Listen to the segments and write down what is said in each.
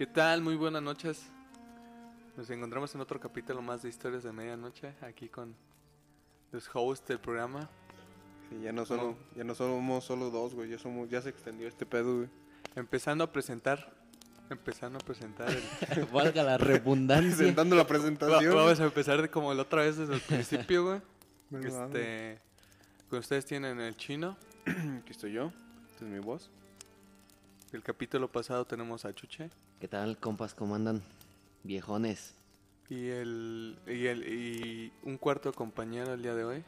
¿Qué tal? Muy buenas noches. Nos encontramos en otro capítulo más de Historias de Medianoche, aquí con los hosts del programa. Sí, ya no solo, ya no somos solo dos, güey, ya somos, ya se extendió este pedo, güey. Empezando a presentar, empezando a presentar el... Valga la redundancia. Presentando la Va- presentación. Vamos a empezar de como la otra vez desde el principio, güey. Este, con ustedes tienen el chino. Aquí estoy yo, esta es mi voz. El capítulo pasado tenemos a Chuche. ¿Qué tal, compas? ¿Cómo andan? Viejones. Y el, y el y un cuarto compañero el día de hoy.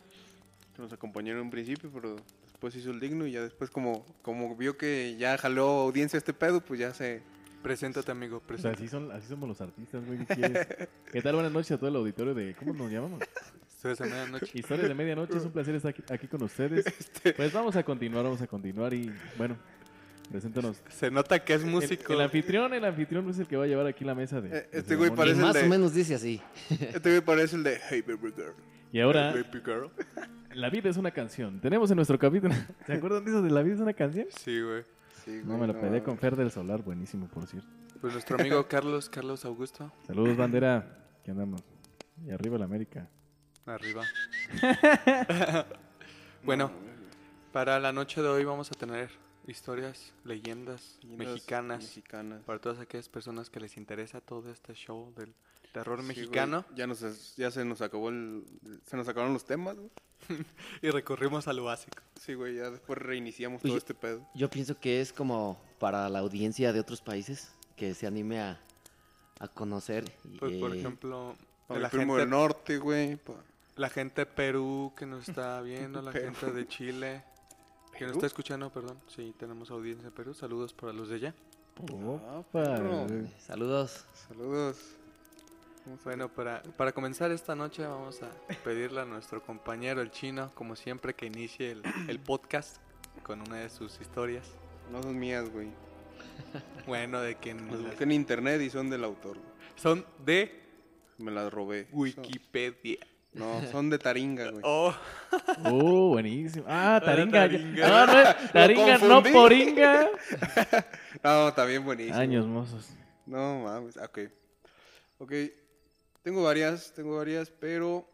Nos acompañaron en un principio, pero después hizo el digno y ya después como, como vio que ya jaló audiencia este pedo, pues ya se... Preséntate, amigo, O sea, preséntate. así, son, así somos los artistas, güey. ¿Qué quieres? ¿Qué tal? Buenas noches a todo el auditorio de... ¿Cómo nos llamamos? Historias de Medianoche. Historias de Medianoche. Es un placer estar aquí, aquí con ustedes. Este, Pues vamos a continuar, vamos a continuar y, bueno, preséntanos. Se nota que es músico. el anfitrión, el anfitrión es el que va a llevar aquí la mesa de... Eh, este güey Parece el más de- o menos dice así. este güey parece el de Hey Baby Girl. Y ahora, Baby girl. La vida es una canción. Tenemos en nuestro capítulo... ¿Se acuerdan de eso de La vida es una canción? Sí, güey. Sí, No, me lo pedí mames. con Fer del Solar. Buenísimo, por cierto. Pues nuestro amigo Carlos, Carlos Augusto. Saludos, bandera. ¿Qué andamos? Y arriba la América. Arriba. bueno, para la noche de hoy vamos a tener historias, leyendas, Leyendas mexicanas. Mexicanas. Para todas aquellas personas que les interesa todo este show del terror Sí, güey, mexicano. ya, nos, ya se nos acabó el... Se nos acabaron los temas. Y recurrimos a lo básico. Sí, güey, ya después reiniciamos Oye, todo este pedo. Yo pienso que es como para la audiencia de otros países que se anime a, a conocer. Pues, por eh, ejemplo, Para la el primo gente, del norte, güey. la gente de Perú que nos está viendo, la gente de Chile que nos está escuchando, perdón. Sí, tenemos audiencia en Perú. Saludos para los de allá. Ah, Opa. Saludos. Saludos. Bueno, para, para comenzar esta noche vamos a pedirle a nuestro compañero el chino, como siempre, que inicie el, el podcast con una de sus historias. No son mías, güey. Bueno, de que Las nos- busqué en internet y son del autor. son de Me las robé. Wikipedia. No, son de Taringa, güey. Oh, Oh, buenísimo. Ah, Taringa. Taringa. No, es- Taringa, no. Poringa. No, bien buenísimo. Años mozos. No mames, ok. Ok, tengo varias, tengo varias, pero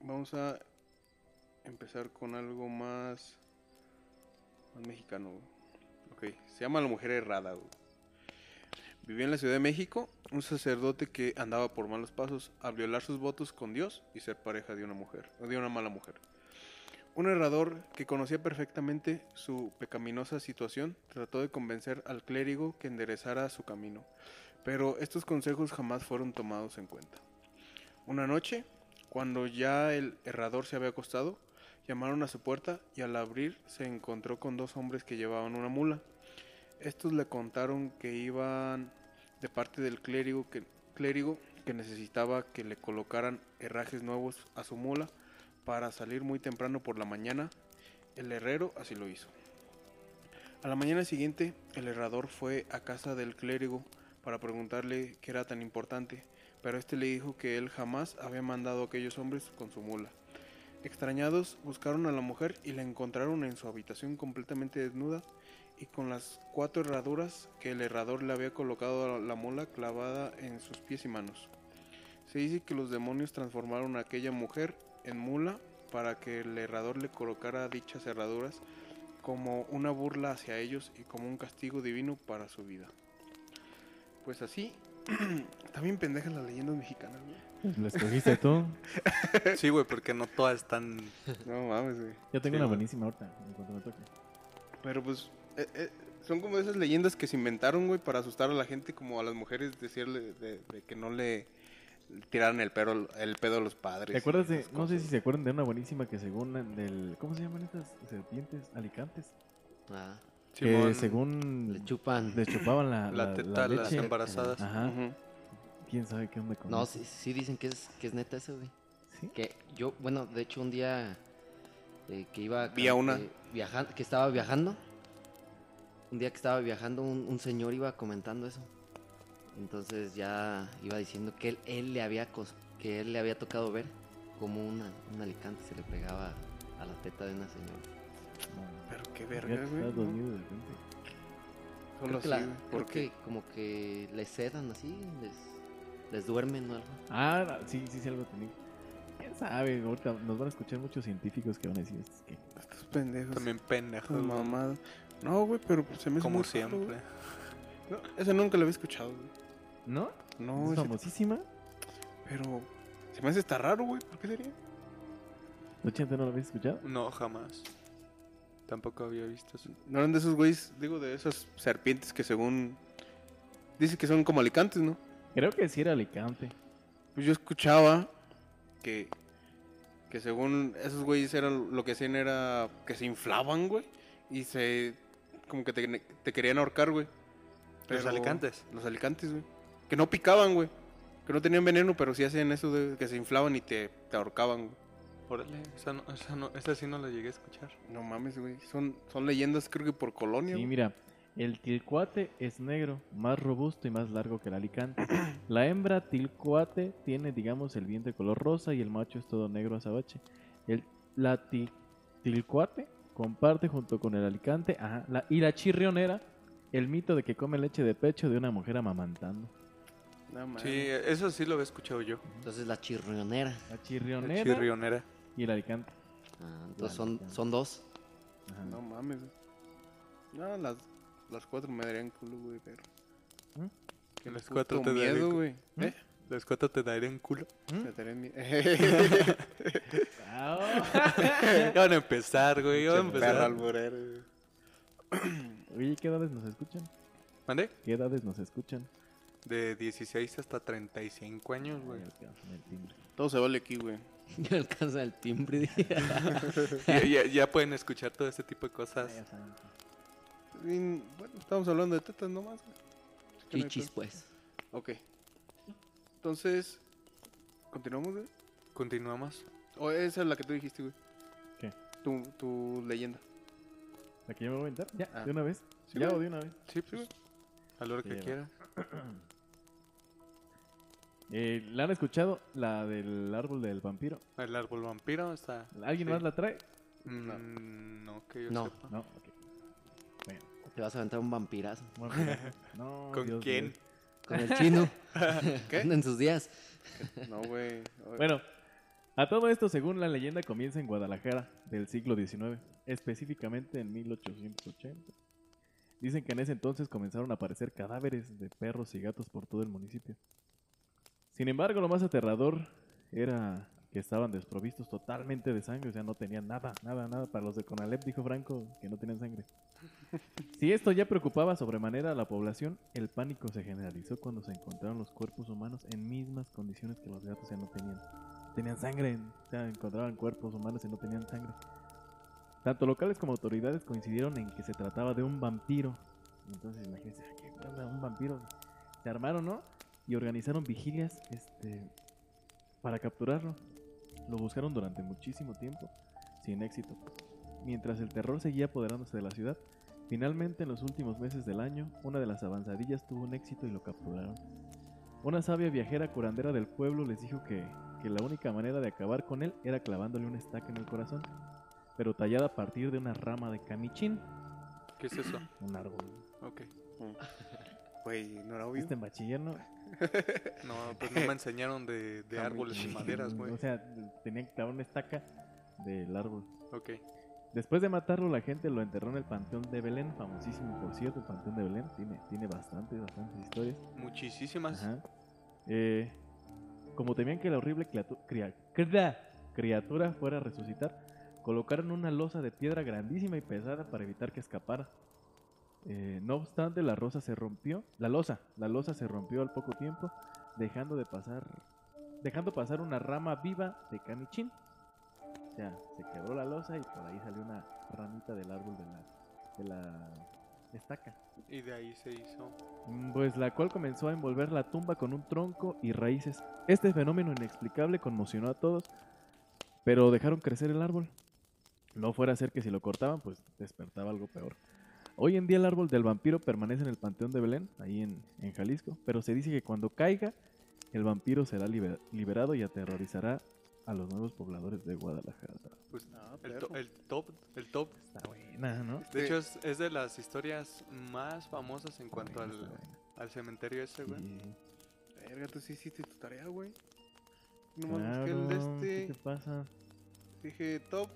vamos a empezar con algo más, más mexicano. güey. Ok, se llama La Mujer Errada. güey. Vivía en la Ciudad de México un sacerdote que andaba por malos pasos al violar sus votos con Dios y ser pareja de una mujer, de una mala mujer. Un errador que conocía perfectamente su pecaminosa situación trató de convencer al clérigo que enderezara su camino, pero estos consejos jamás fueron tomados en cuenta. Una noche, cuando ya el errador se había acostado, llamaron a su puerta y al abrir se encontró con dos hombres que llevaban una mula. Estos le contaron que iban de parte del clérigo que, clérigo que necesitaba que le colocaran herrajes nuevos a su mula para salir muy temprano por la mañana. El herrero así lo hizo. A la mañana siguiente, el herrador fue a casa del clérigo para preguntarle qué era tan importante, pero este le dijo que él jamás había mandado a aquellos hombres con su mula. Extrañados, buscaron a la mujer y la encontraron en su habitación completamente desnuda y con las cuatro herraduras que el herrador le había colocado a la mula clavada en sus pies y manos. Se dice que los demonios transformaron a aquella mujer en mula para que el herrador le colocara dichas herraduras como una burla hacia ellos y como un castigo divino para su vida. Pues así, también pendejas las leyendas mexicanas, güey. ¿Lo escogiste tú? sí, güey, porque no todas están... No mames, güey. Yo tengo Sí, una buenísima ahorita, en cuanto me toque. Pero pues eh, eh, son como esas leyendas que se inventaron, güey, para asustar a la gente, como a las mujeres decirle de, de que no le tiraran el pedo, el pedo a los padres. ¿Te acuerdas de, no sé si se acuerdan de una buenísima que según del, ¿cómo se llaman estas serpientes? Alicantes. Ah, Que Simón, según le chupan. les chupaban la, la, la, teta, la las leche. embarazadas. Ajá. ¿Quién sabe qué onda con No, eso? sí, sí dicen que es, que es neta eso, güey. ¿Sí? Que yo, bueno, de hecho un día eh, que iba... Vi a una. viajando, que estaba viajando. Un día que estaba viajando, un, un señor iba comentando eso. Entonces ya iba diciendo que él, él le había cos- que él le había tocado ver como una, un alicante se le pegaba a la teta de una señora. Pero qué verga, güey. ¿no? Creo que, la- creo que como que les sedan así, les, les duermen o algo. Ah, sí, sí, sí, algo tenía. ¿Quién sabe? Ahorita nos van a escuchar muchos científicos que van a decir "Es que Estos pendejos. También pendejos. Mamadas. No, güey, pero pues, se me hizo Como muy raro, siempre. güey. No, ese nunca lo había escuchado, güey. ¿No? No, es ese- famosísima. pero se me hace estar raro, güey. ¿Por qué sería? ¿No, Chente, no lo habéis escuchado? No, jamás. Tampoco había visto eso. No eran de esos güeyes, digo, de esas serpientes que según... Dice que son como alicantes, ¿no? Creo que sí era Alicante. Pues yo escuchaba que, que según esos güeyes eran lo que hacían era que se inflaban, güey, y se como que te, te querían ahorcar, güey. Los alicantes. Los alicantes, güey. Que no picaban, güey. Que no tenían veneno, pero sí hacían eso de que se inflaban y te, te ahorcaban, güey. Órale, esa, no, esa, no, esa sí no la llegué a escuchar. No mames, güey. Son, son leyendas, creo que por colonia. Sí, güey. mira. El tilcuate es negro, más robusto y más largo que el alicante. La hembra tilcuate tiene, digamos, el vientre color rosa y el macho es todo negro azabache. El, la ti- tilcuate comparte junto con el alicante ajá, la, y la chirrionera el mito de que come leche de pecho de una mujer amamantando. No mames. Sí, eso sí lo había escuchado yo. Entonces la chirrionera. La La chirrionera chirrionera. y el alicante. Ah, entonces son, son dos. Ajá. No mames, güey. No, las, las cuatro me darían culo, güey, pero... ¿Mm? Qué Las cuatro te darían miedo, cu- güey. ¿Mm? ¿Eh? Los cuatro te darían culo. Me darían miedo. Ya van a empezar, güey. Ya van a empezar. alburero. Oye, ¿qué edades nos escuchan? ¿Mande? ¿Qué edades nos escuchan? De 16 hasta 35 años, güey. Ay, alcanzan el timbre. Todo se vale aquí, güey. Ya alcanza el timbre. Ya, ya, ya pueden escuchar todo este tipo de cosas. Y, bueno, estamos hablando de tetas nomás, güey. Chichis, pues. Ok. Entonces, ¿continuamos, güey? Continuamos. O esa es la que tú dijiste, güey. ¿Qué? Tu, tu leyenda. ¿La que yo me voy a inventar? Ya, Ah. de una vez. Sí, ya güey. o de una vez. Sí, pues. A la hora Sí, que quiera. Eh, ¿La han escuchado? La del árbol del vampiro. El árbol vampiro está. ¿Alguien Sí. más la trae? Mm, no, que yo No. sepa. No, ok. Bueno, Te vas a aventar un vampirazo. bueno, no, ¿Con Dios quién? Con el chino. ¿Qué? En sus días. No, güey. Bueno, a todo esto, según la leyenda, comienza en Guadalajara del siglo XIX, específicamente en 1880. Dicen que en ese entonces comenzaron a aparecer cadáveres de perros y gatos por todo el municipio. Sin embargo, lo más aterrador era que estaban desprovistos totalmente de sangre, o sea, no tenían nada, nada, nada. Para los de Conalep, dijo Franco, que no tenían sangre. Si esto ya preocupaba sobremanera a la población, el pánico se generalizó cuando se encontraron los cuerpos humanos en mismas condiciones que los gatos, sea, no tenían, tenían sangre, o sea, encontraban cuerpos humanos y no tenían sangre. Tanto locales como autoridades coincidieron en que se trataba de un vampiro. Entonces, imagínense, "Ah, ¿qué onda? Un vampiro. Se armaron, ¿no? Y organizaron vigilias este, para capturarlo. Lo buscaron durante muchísimo tiempo, sin éxito. Mientras el terror seguía apoderándose de la ciudad, finalmente en los últimos meses del año, una de las avanzadillas tuvo un éxito y lo capturaron. Una sabia viajera curandera del pueblo les dijo que, que la única manera de acabar con él era clavándole una estaca en el corazón, pero tallada a partir de una rama de camichín, ¿Qué es eso? un árbol. Ok. Güey, no era obvio. ¿Viste en bachiller, no? No, pues no me enseñaron de, de árboles y maderas, güey. O sea, tenían que clavar una estaca del árbol. Ok. Después de matarlo, la gente lo enterró en el Panteón de Belén, famosísimo por cierto, el Panteón de Belén. Tiene, tiene bastantes, bastantes historias. Muchísimas. Ajá. Eh, como temían que la horrible criatura fuera a resucitar, colocaron una losa de piedra grandísima y pesada para evitar que escapara. Eh, no obstante, la rosa se rompió, la losa, la losa se rompió al poco tiempo, dejando de pasar dejando pasar una rama viva de canichín. O sea, se quebró la losa y por ahí salió una ramita del árbol de la estaca. Y de ahí se hizo. Mm, Pues la cual comenzó a envolver la tumba con un tronco y raíces. Este fenómeno inexplicable conmocionó a todos, pero dejaron crecer el árbol. No fuera a ser que si lo cortaban, pues despertaba algo peor. Hoy en día el árbol del vampiro permanece en el Panteón de Belén, ahí en, en Jalisco, pero se dice que cuando caiga, el vampiro será liber- liberado y aterrorizará a los nuevos pobladores de Guadalajara. Pues Ah, el, to- el top, el top. Está buena, ¿no? De hecho, es, es de las historias más famosas en cuanto Buena, al, al cementerio ese, güey. Sí. Verga, tú sí hiciste tu tarea, güey. Nomás busqué Claro, el ¿qué de te este. pasa? Dije top.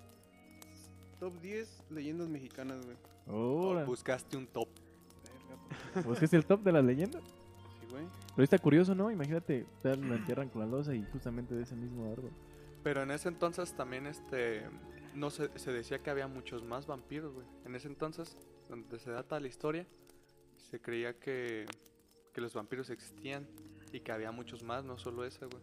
Top 10 leyendas mexicanas, güey. Ahora, Buscaste un top. Verga, pues que es el top de las leyendas. sí, güey. Pero está curioso, ¿no? Imagínate, tal, lo entierran con la losa y justamente de ese mismo árbol. Pero en ese entonces también este no se, se decía que había muchos más vampiros, güey. En ese entonces, donde se data la historia, se creía que, que los vampiros existían y que había muchos más, no solo ese, güey.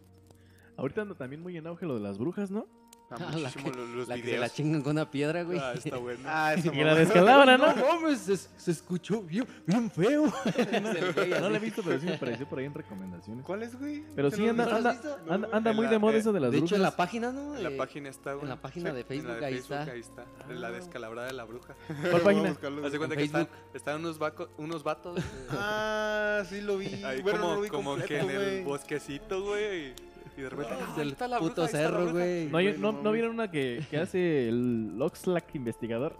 Ahorita anda también muy en auge lo de las brujas, ¿no? Ah, Ah, la que- lo- los La que se videos. la chingan con una piedra, güey. Ah, está bueno. Ah, Y la ¿no? No mames, se, se escuchó bien, bien feo. No la he visto, pero sí me apareció por ahí en recomendaciones. ¿Cuál es, güey? Pero ¿Te sí anda, has ¿No lo anda, No, anda muy la- de moda eh, eso de las De hecho, en la brujas. página, ¿no? En la Eh, página está, güey. en la página de En la Facebook, de ahí Facebook, está. ahí está. En la descalabrada de la bruja. ¿Cuál página? Haz de cuenta En que están, Facebook. están unos, vaco- unos vatos. eh, Ah, sí lo vi. ahí como, como que en el bosquecito, güey. Y, de repente. Es "Ah, ahí del está la bruja, puto ahí está la cerro, bruja". güey. ¿No, no, no no vieron una que, que hace el Oxlack investigador?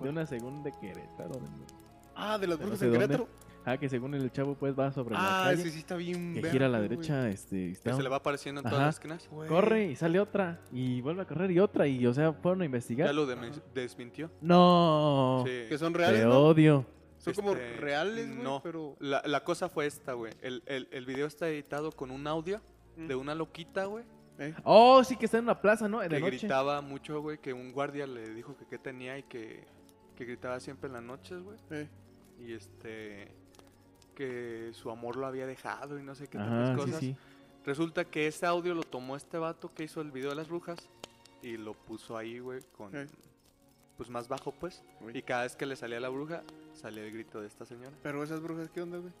De una segunda de Querétaro. de- Ah, de las brujas sé en dónde. Querétaro. Ah, que según el chavo pues va sobre la Ah, calle. ese sí está bien. que gira a la güey. derecha, este, Que está se le va apareciendo en todas Ajá. las esquinas. Güey. corre y sale otra y vuelve a correr y otra y o sea fueron a investigar. Ya lo dem- desmintió. No, Sí. Que son te reales, ¿no? odio. Son como Este, reales, güey, no. pero... La, la cosa fue esta, güey. El, el, el video está editado con un audio de una loquita, güey. ¿eh? Oh, sí que está en una plaza, ¿no? De Que noche. gritaba mucho, güey. Que un guardia le dijo que qué tenía y que, que gritaba siempre en las noches, güey. Eh. Y este. Que su amor lo había dejado y no sé qué Ajá, tantas sí, cosas. sí. Resulta que ese audio lo tomó este vato que hizo el video de las brujas y lo puso ahí, güey, con. Eh. Pues más bajo, pues. Uy. Y cada vez que le salía la bruja, salía el grito de esta señora. Pero esas brujas, ¿qué onda, güey?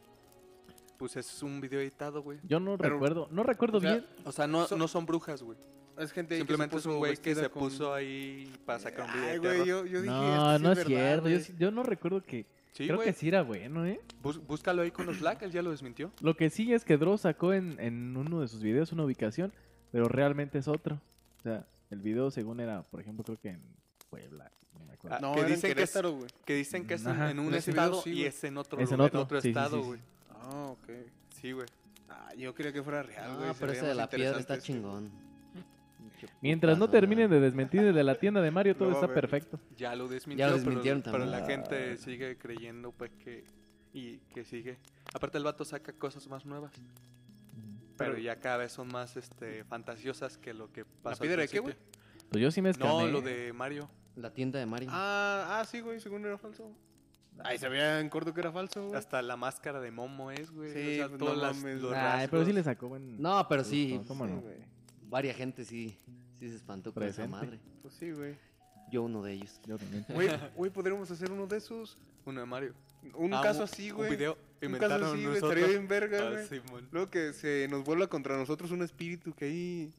Pues es un video editado, güey. Yo no Pero- recuerdo, no recuerdo o sea, bien. O sea, no, So- no son brujas, güey. Es gente Simplemente se es un puso güey que se con- puso ahí para sacar un video Ay, de güey, terror. yo, yo dije... No, sí no es verdad, cierto. Yo, güey. sí- yo no recuerdo que. Sí, creo güey. que sí era bueno, ¿eh? Bus- búscalo ahí con los Black, él ya lo desmintió. Lo que sí es que Dross sacó en, en uno de sus videos una ubicación, pero realmente es otro. O sea, el video según era, por ejemplo, creo que en Puebla. No me acuerdo. Ah, No, que dicen que es- Querétaro, güey. Que dicen que es en, Ajá. en un En ese video estado sí, y güey. es en otro, Es en lugar, otro, sí, sí, estado, sí, güey. Ah, ok. Sí, güey. Ah, yo quería que fuera real, No, güey. se pero ese de la piedra está este. chingón. Mientras no terminen de desmentir de la tienda de Mario, todo No, está güey. perfecto. Ya lo desmintió, Ya lo pero- desmintieron pero, también. la gente Ah. sigue creyendo pues que y que sigue. Aparte el vato saca cosas más nuevas, pero, Pero- ya cada vez son más este fantasiosas que lo que pasó. al piedra de qué, principio. Pues yo sí me escaneé. No, lo de Mario. La tienda de Mario. Ah, ah, sí, güey, según era falso. Ay, se veía en corto que era falso, güey. Hasta la máscara de Momo es, güey. Sí, o sea, pues, todas no las, mames. los Ay, pero sí le sacó buen... No, pero sí. No, ¿Cómo Sí, no? güey. Varia gente sí, sí se espantó con esa Presente. madre. Pues sí, güey. Yo uno de ellos. Yo también. Güey, güey, podríamos hacer uno de esos. Uno de Mario. Un Ah, caso así, Un güey. video Un caso así, güey. nosotros. Estaría bien verga, Ah, güey. Simón. Luego que se nos vuelva contra nosotros un espíritu que ahí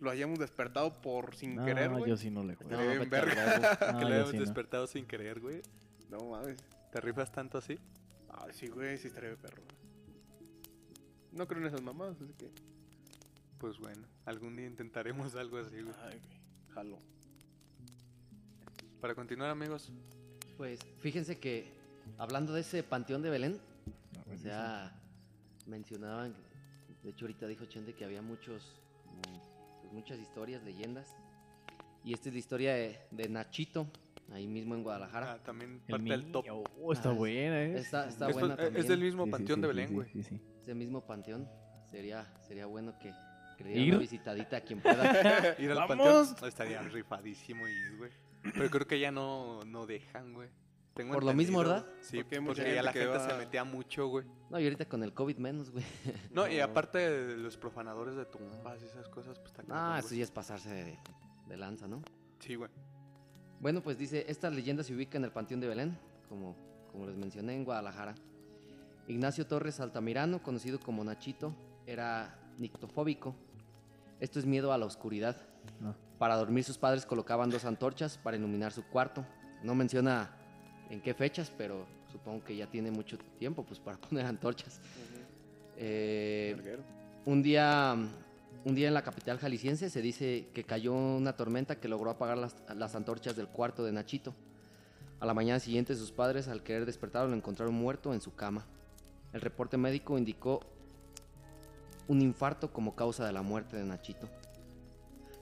lo hayamos despertado por sin No, querer, güey. yo sí no le juego. No, Estaría bien vete verga. No, yo sí no. despertado sin querer, güey. No mames. ¿Te rifas tanto así? Ay, sí, güey, sí estaría de perro. No creo en esas mamás, así que. Pues bueno, algún día intentaremos algo así, güey. Ay, güey. Jalo. Para continuar, amigos, Pues fíjense que hablando de ese panteón de Belén, No, o sea, mencionaban, de hecho ahorita dijo Chente que había muchos, pues, muchas historias, leyendas. Y esta es la historia de, de Nachito, ahí mismo en Guadalajara. ah, también El parte del top. oh, está Ah, buena, ¿eh? Está, está Es- buena es, también. del mismo Sí, panteón sí, de Belén, sí, güey. sí, sí. Ese mismo panteón. Sería, sería bueno que, que le una visitadita a quien pueda. Ir al ¡Vamos! panteón estaría rifadísimo ir, güey. Pero creo que ya no, no dejan, güey. Tengo Por lo mismo, ¿verdad? Sí, Porque porque ya la gente que gente se metía mucho, güey. No, y ahorita con el COVID menos, güey. No, y aparte de los profanadores de tumbas y esas cosas, pues está Ah, eso ya es pasarse de, de lanza, ¿no? Sí, güey. Bueno, pues dice, esta leyenda se ubica en el Panteón de Belén, como, como les mencioné, en Guadalajara. Ignacio Torres Altamirano, conocido como Nachito, era nictofóbico. Esto es miedo a la oscuridad. Ah. Para dormir sus padres colocaban dos antorchas para iluminar su cuarto. No menciona en qué fechas, pero supongo que ya tiene mucho tiempo pues para poner antorchas. Eh, un día, un día en la capital jalisciense se dice que cayó una tormenta que logró apagar las, las antorchas del cuarto de Nachito. A la mañana siguiente sus padres al querer despertarlo lo encontraron muerto en su cama. El reporte médico indicó un infarto como causa de la muerte de Nachito.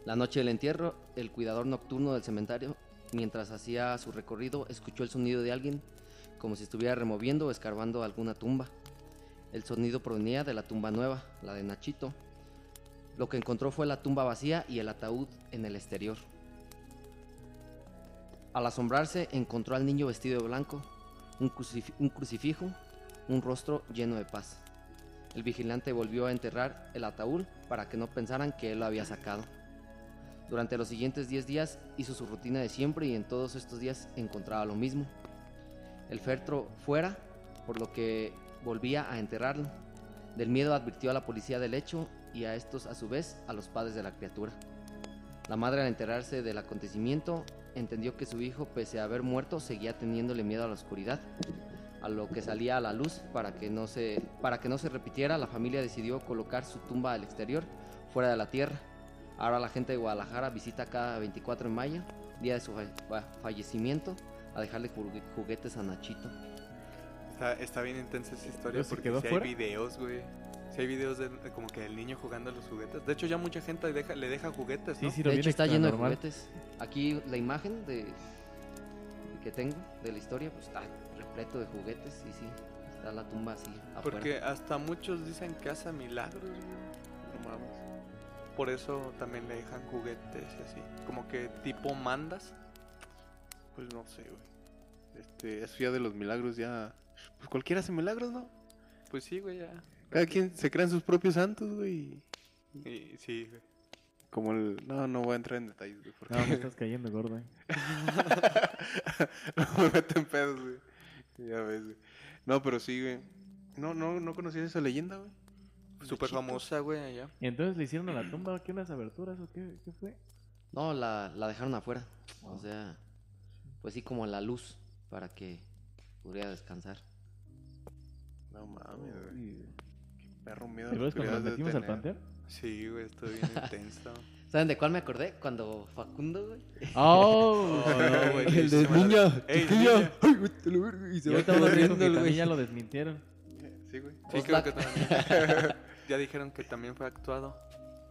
La noche del entierro, el cuidador nocturno del cementerio, mientras hacía su recorrido, escuchó el sonido de alguien como si estuviera removiendo o escarbando alguna tumba. El sonido provenía de la tumba nueva, la de Nachito. Lo que encontró fue la tumba vacía y el ataúd en el exterior. Al asombrarse, encontró al niño vestido de blanco, un, crucif- un crucifijo, un rostro lleno de paz. El vigilante volvió a enterrar el ataúd para que no pensaran que él lo había sacado. Durante los siguientes 10 días hizo su rutina de siempre y en todos estos días encontraba lo mismo. El féretro fuera, por lo que volvía a enterrarlo. Del miedo advirtió a la policía del hecho y a estos a su vez a los padres de la criatura. La madre al enterarse del acontecimiento entendió que su hijo, pese a haber muerto, seguía teniéndole miedo a la oscuridad. A lo que salía a la luz para que no se, para que no se repitiera, la familia decidió colocar su tumba al exterior, fuera de la tierra. Ahora la gente de Guadalajara visita cada 24 de mayo, día de su fa- fa- fallecimiento, a dejarle jugu- juguetes a Nachito. Está, está bien intensa esa historia ¿Pero se porque fuera? hay videos, güey. Sí hay videos de, de como que el niño jugando a los juguetes. De hecho, ya mucha gente deja- le deja juguetes, Sí, ¿no? sí, lo De hecho está lleno de juguetes. Aquí la imagen de que tengo de la historia pues está repleto de juguetes y sí, está la tumba así afuera. Porque hasta muchos dicen que hace milagros, güey. No mames. Por eso también le dejan juguetes y así. Como que tipo mandas. Pues no sé, güey. Este, eso ya de los milagros ya. Pues cualquiera hace milagros, ¿no? Pues sí, güey, ya. Cada quien se crean sus propios santos, güey. Y, sí, güey. Como el. No, no voy a entrar en detalles, güey. Porque No, me estás cayendo gordo. eh. no me meten pedos, güey. Ya ves, güey. No, pero sí, güey. No, no, no conocías esa leyenda, güey. Súper Chito. famosa, güey, allá. ¿Y entonces le hicieron a la tumba que unas aberturas o qué, qué fue? No, la, la dejaron afuera. O sea, pues sí como la luz para que pudiera descansar. No mames, güey. Perro miedo. ¿Te acuerdas cuando nos metimos al panteón? Sí, güey, estuvo bien intenso. ¿Saben de cuál me acordé? Cuando Facundo, güey. ¡Oh! no, güey, el de niña, Ey, niña. Ay, güey, te lo verga, Y se va corriendo también güey. ya lo desmintieron. Sí, güey. Sí, creo que también. ya dijeron que también fue actuado.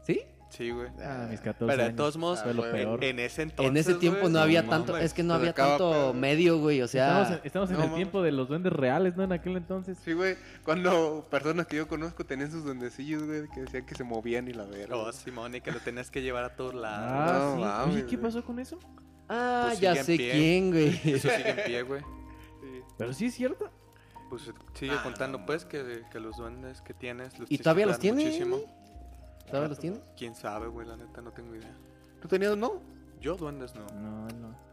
¿Sí? Sí, güey. Ah, mis 14 Pero de años. todos modos, Fue lo Ah, peor. en ese entonces. en ese tiempo güey, no había no tanto, mames. es que no había tanto pedo. medio, güey, o Estamos en, sea, estamos en no el mames. tiempo de los duendes reales, ¿no? En aquel entonces. Sí, güey. Cuando personas que yo conozco tenían sus duendecillos, güey, que decían que se movían y la verga. Oh. Simón, y que lo tenías que llevar a todos lados. Ah, no sí. mames, Oye, ¿qué güey. pasó con eso? ah, Pues ya sigue en sé pie. quién, güey. Eso sigue en pie, güey. Sí. Pero sí es cierto. Pues sigue Ah, contando, no. pues, que, que los duendes que tienes. Los ¿Y todavía los chiflan tiene? Muchísimo. ¿Todavía los tiene? Quién sabe, güey, la neta, no tengo idea. ¿Tú tenías no? Yo, duendes, no. No, no.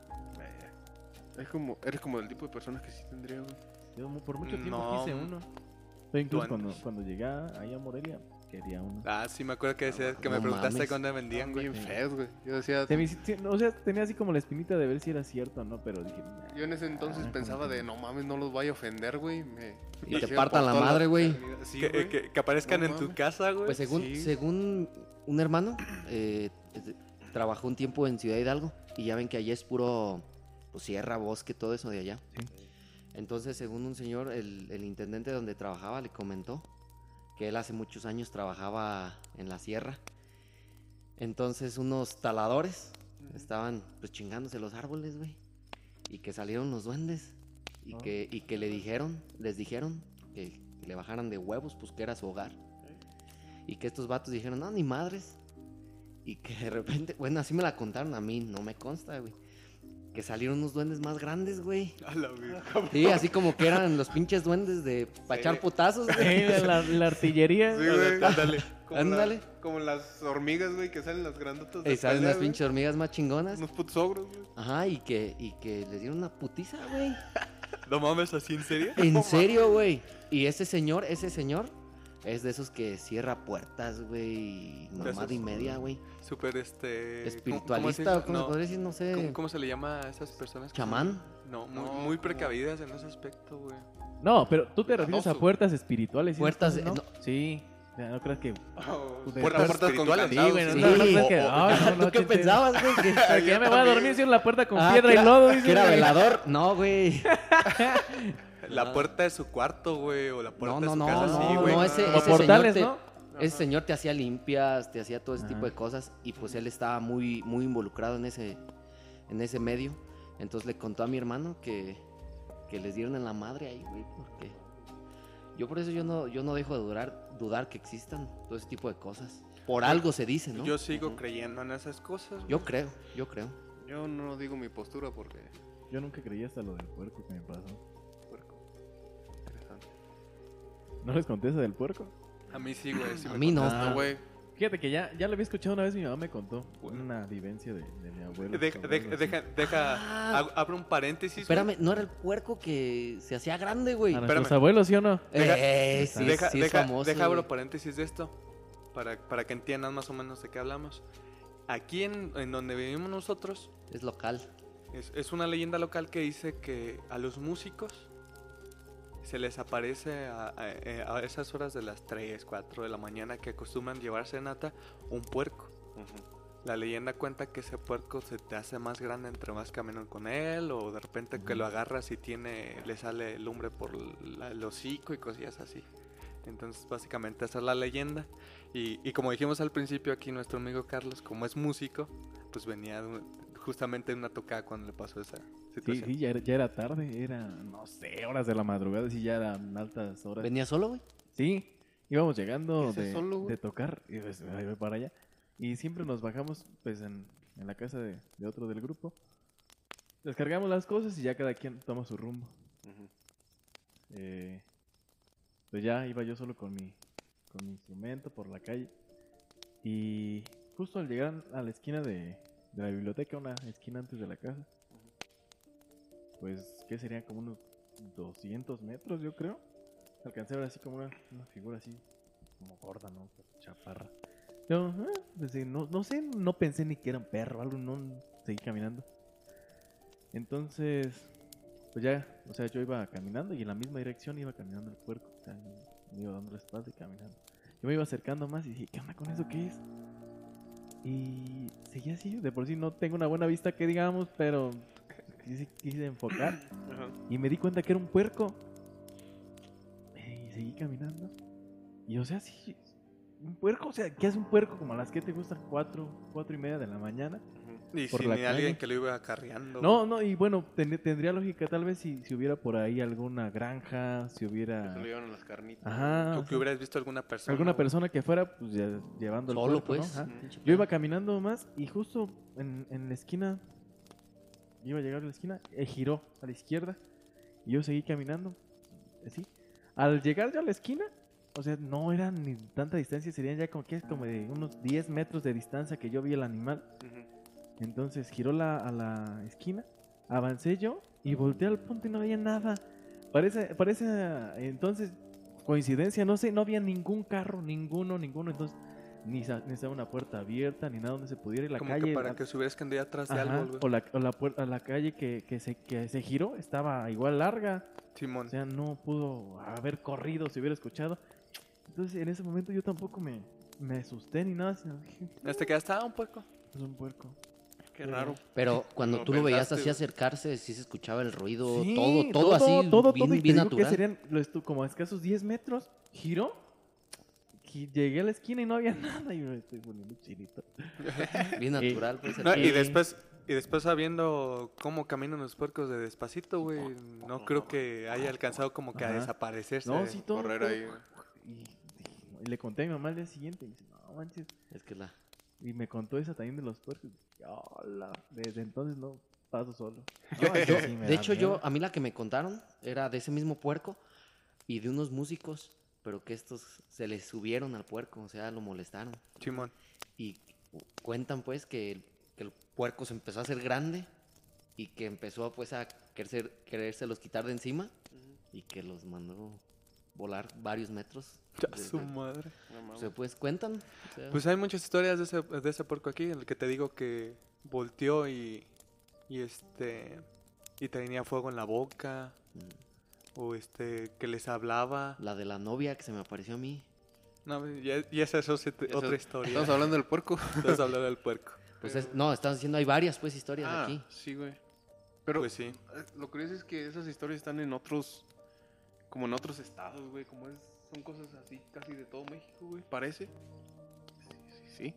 Es como, eres como el tipo de personas que sí tendría, güey. Yo por mucho tiempo No. quise uno. Yo incluso cuando, cuando llegué ahí a Morelia, quería uno. Ah, sí, me acuerdo que, decías, que me preguntaste mames. dónde vendían, güey. Bien feos, güey. Yo decía, Se me o sea, tenía así como la espinita de ver si era cierto o no, pero dije, nah. yo en ese entonces Ah, pensaba de, no mames, no los vaya a ofender, güey. Me... Y te partan la madre, güey. Sí, que, güey. que- que aparezcan No en tu mames. casa, güey. Pues según, sí. según un hermano, eh, eh, trabajó un tiempo en Ciudad Hidalgo y ya ven que allá es puro pues, sierra, bosque, todo eso de allá. Sí. Entonces, según un señor, el, el intendente donde trabajaba le comentó que él hace muchos años trabajaba en la sierra. Entonces, unos taladores estaban pues chingándose los árboles, güey. Y que salieron los duendes. Y, Ah. que, y que le dijeron, les dijeron que le bajaran de huevos, pues que era su hogar. Y que estos vatos dijeron, no, ni madres. Y que de repente, bueno, así me la contaron a mí, no me consta, güey. Que salieron unos duendes más grandes, güey. A la verga. Sí, así como que eran los pinches duendes de pa' echar putazos, güey. Eh, la, la artillería. Sí, güey. Ándale. Como, Ándale. la- como las hormigas, güey, que salen las grandotas. de Y salen pelea, las güey. pinches hormigas más chingonas. Unos putos ogros, güey. Ajá, y que, y que les dieron una putiza, güey. No mames, ¿así en serio? En serio, güey. Y ese señor, ese señor, es de esos que cierra puertas, güey. Mamada y media, güey. Súper este. Espiritualista, ¿cómo, ¿cómo se no, podría decir? No sé. ¿cómo, cómo se le llama a esas personas? son- ¿Chamán? No, muy, No, muy precavidas en ese aspecto, güey. No, pero tú te refieres a puertas espirituales. Puertas, ¿no? eh, no. Sí. No creas que. Oh, puertas, puertas con espirituales. Sí, güey, no, Sí. no, no creas que. O- o- ay, no, no, ¿Tú qué pensabas, güey? Que, Que ya me voy a dormir sin la puerta con Ah, piedra que y lodo. que era velador. No, güey. La puerta de su cuarto, güey, o la puerta No, de su no, casa, no, sí, güey. no, ese, ese portales, señor ¿no? te, ese señor te hacía limpias, te hacía todo ese Ajá. tipo de cosas y pues él estaba muy, muy involucrado en ese, en ese medio. Entonces le contó a mi hermano que, que les dieron en la madre ahí, güey, porque yo por eso yo no, yo no dejo de dudar, dudar que existan todo ese tipo de cosas. Por algo se dice, ¿no? Yo sigo creyendo en esas cosas. Yo creo, yo creo. Yo no digo mi postura porque. Yo nunca creí hasta lo del puerco que me pasó. ¿No les conté eso del puerco? A mí sí, güey. sí A mí no. güey. Fíjate que ya, ya lo había escuchado una vez, mi mamá me contó una vivencia de, de mi abuelo. Deja, sobre deja, deja, deja- Ah. ab- abro un paréntesis. güey. Espérame, ¿no era el puerco que se hacía grande, güey? A nuestros espérame. abuelos, ¿sí o no? Deja- Eh, sí, deja, sí es deja, famoso, deja abro paréntesis de esto para, para que entiendan más o menos de qué hablamos. Aquí en, en donde vivimos nosotros Es local. es, es una leyenda local que dice que a los músicos se les aparece a, a- a esas horas de las 3, 4 de la mañana que acostumbran llevarse nata un puerco. La leyenda cuenta que ese puerco se te hace más grande entre más caminan con él o de repente que lo agarras y tiene le sale lumbre por la- el hocico y cosillas así. Entonces básicamente esa es la leyenda. Y, y como dijimos al principio aquí nuestro amigo Carlos, como es músico, pues venía de un- justamente de una tocada cuando le pasó esa Sí, situación. sí, ya era, ya era tarde, era, no sé, horas de la madrugada, sí, ya eran altas horas. ¿Venía solo, güey? Sí, íbamos llegando ¿Ese de, solo, de tocar y pues, ahí voy para allá. Y siempre nos bajamos pues en, en la casa de, de otro del grupo. Descargamos las cosas y ya cada quien toma su rumbo. Ujú. Eh, pues ya iba yo solo con mi, con mi instrumento por la calle. Y justo al llegar a la esquina de, de la biblioteca, una esquina antes de la casa, pues, ¿qué serían? Como unos 200 metros, yo creo. Alcancé a ver así como una, una figura así, como gorda, ¿no? Chaparra. Yo, ah, pues, no, no sé, no pensé ni que era un perro algo, no seguí caminando. Entonces, pues ya, o sea, yo iba caminando y en la misma dirección iba caminando el puerco. O sea, me iba dando la espalda y caminando. Yo me iba acercando más y dije, ¿qué onda con eso? ¿Qué es? Y seguía así, de por sí no tengo una buena vista que digamos, pero quise, quise enfocar Ajá. y me di cuenta que era un puerco. Y seguí caminando. Y o sea, sí, un puerco, o sea, ¿qué hace un puerco como a las que te gustan? Cuatro, cuatro y media de la mañana. Y por sin la ni alguien calle. que lo iba acarreando. No, no, y bueno, ten- tendría lógica tal vez si, si hubiera por ahí alguna granja, si Que hubiera... se lo las carnitas. Ajá. O que hubieras visto alguna persona. alguna güey. persona que fuera pues ya llevando el Solo, puerco, ¿no? pues. Ajá. pinche Yo iba caminando más y justo en, en la esquina, iba a llegar a la esquina, eh, giró a la izquierda y yo seguí caminando, así. Al llegar ya a la esquina, o sea, no era ni tanta distancia, serían ya como que es como de unos 10 metros de distancia que yo vi el animal. Entonces giró la, a la esquina, avancé yo y volteé al punto y no había nada. Parece, parece entonces coincidencia, no sé, no había ningún carro, ninguno, ninguno, entonces ni, ni estaba una puerta abierta, ni nada donde se pudiera ir la Como calle. que para la- que se hubiera escondido atrás de Ajá, algo, güey. o la, o la, puer- a la calle que, que, se, que se giró estaba igual larga, Simón. o sea, no pudo haber corrido si hubiera escuchado. Entonces en ese momento yo tampoco me, me asusté ni nada, sino dije, Este que estaba un puerco. es un puerco. Qué raro. Pero cuando No tú lo veías así acercarse, sí se escuchaba el ruido, Sí, todo, todo, así, todo, bien, todo, y te bien digo que natural. serían lo estu- como a escasos 10 metros, giró, llegué a la esquina y no había nada, y me estoy poniendo chinito. Bien natural, pues. No, y después, y después sabiendo cómo caminan los puercos de despacito, güey, no creo que haya alcanzado como que a Ajá. desaparecerse. No, sí, todo. Correr ahí. Y, y le conté a mi mamá al día siguiente, y dice, no manches, Es que la... y me contó esa también de los puercos. y, "Hola". Desde entonces no, paso solo. Yo- yo- Sí, me de hecho, yo, a mí la que me contaron era de ese mismo puerco y de unos músicos, pero que estos se les subieron al puerco, o sea, lo molestaron. Simón. Y cuentan pues que el, que el puerco se empezó a hacer grande y que empezó pues a quererse, querérselos quitar de encima y que los mandó volar varios metros. Ya de- su madre. O sea, pues cuentan. o sea, Pues hay muchas historias de ese, de ese puerco aquí, el que te digo que volteó y, y este y tenía fuego en la boca o este que les hablaba. la de la novia que se me apareció a mí. No, y, y esa es otra historia. Estamos hablando del puerco. Estás hablando del puerco. Pues es- no, estás diciendo, hay varias pues historias Ah, aquí. sí, güey. Pero Pues sí. eh, lo curioso es que esas historias están en otros, como en otros estados, güey. Como es, son cosas así casi de todo México, güey. Parece. Sí, sí, sí.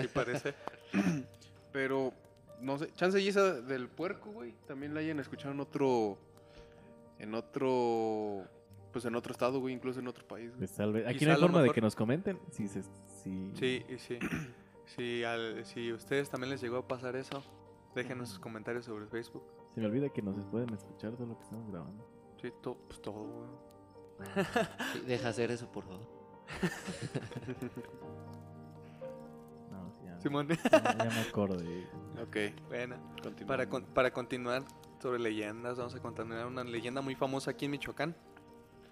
Sí parece. Pero, no sé, chance y esa del puerco, güey, también la hayan escuchado en otro, en otro, pues en otro estado, güey, incluso en otro país, güey. Pues tal vez. Aquí no hay a forma de que nos comenten. Si se, si... Sí, sí. Si, al, si ustedes también les llegó a pasar eso, déjenos sus comentarios sobre Facebook. Se me olvida que nos pueden escuchar todo lo que estamos grabando. Sí, to- pues todo, güey. Deja hacer eso, por favor. No, sí, ya, Simón. ya, ya me acordé. Ok, bueno, para, con- para continuar sobre leyendas, vamos a continuar una leyenda muy famosa aquí en Michoacán,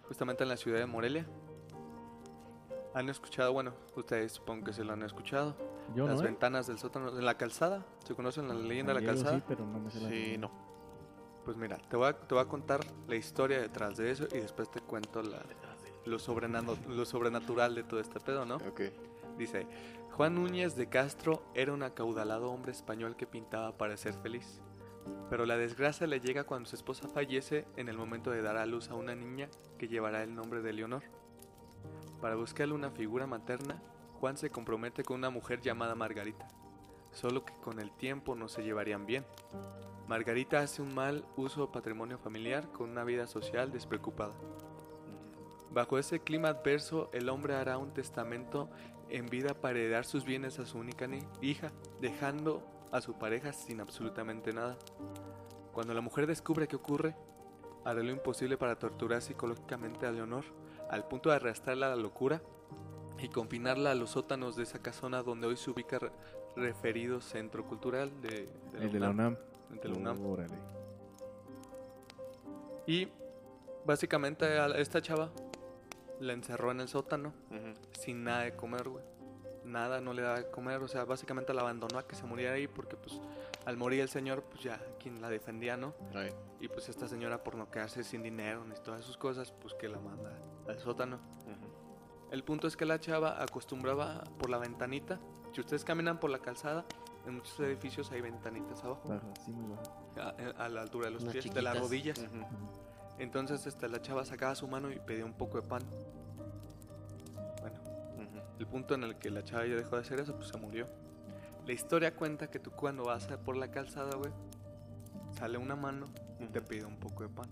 justamente en la ciudad de Morelia. ¿Han escuchado? Bueno, ustedes supongo que se lo han escuchado. Yo Las no. ¿eh? ventanas del sótano, en la calzada. ¿Se conocen la leyenda de la calzada? Sí, pero no me sé la Sí, leyenda. no. Pues mira, te voy, a, te voy a contar la historia detrás de eso y después te cuento la, lo, sobrenano- lo sobrenatural de todo este pedo, ¿no? Ok. Dice, Juan Núñez de Castro era un acaudalado hombre español que pintaba para ser feliz. Pero la desgracia le llega cuando su esposa fallece en el momento de dar a luz a una niña que llevará el nombre de Leonor. Para buscarle una figura materna, Juan se compromete con una mujer llamada Margarita, solo que con el tiempo no se llevarían bien. Margarita hace un mal uso de patrimonio familiar con una vida social despreocupada. Bajo ese clima adverso, el hombre hará un testamento en vida para heredar sus bienes a su única ni- hija, dejando a su pareja sin absolutamente nada. Cuando la mujer descubre qué ocurre, hará lo imposible para torturar psicológicamente a Leonor, al punto de arrastrarla a la locura y confinarla a los sótanos de esa casona donde hoy se ubica re- referido centro cultural de, de El de la UNAM. de la UNAM. Órale. Y básicamente a esta chava la encerró en el sótano sin nada de comer, güey. Nada, no le daba de comer, o sea, básicamente la abandonó a que se muriera ahí porque pues al morir el señor, pues ya quien la defendía, ¿no? Ahí. Y pues esta señora por no quedarse sin dinero ni todas sus cosas, pues que la manda al sótano. El punto es que la chava acostumbraba por la ventanita. Si ustedes caminan por la calzada, en muchos edificios hay ventanitas abajo, Baja, sí, muy baja. a, a la altura de los Unas pies, de las rodillas. Entonces este, la chava sacaba su mano y pedía un poco de pan. El punto en el que la chava ya dejó de hacer eso, pues se murió. La historia cuenta que tú cuando vas a- por la calzada, güey, sale una mano y te pide un poco de pan.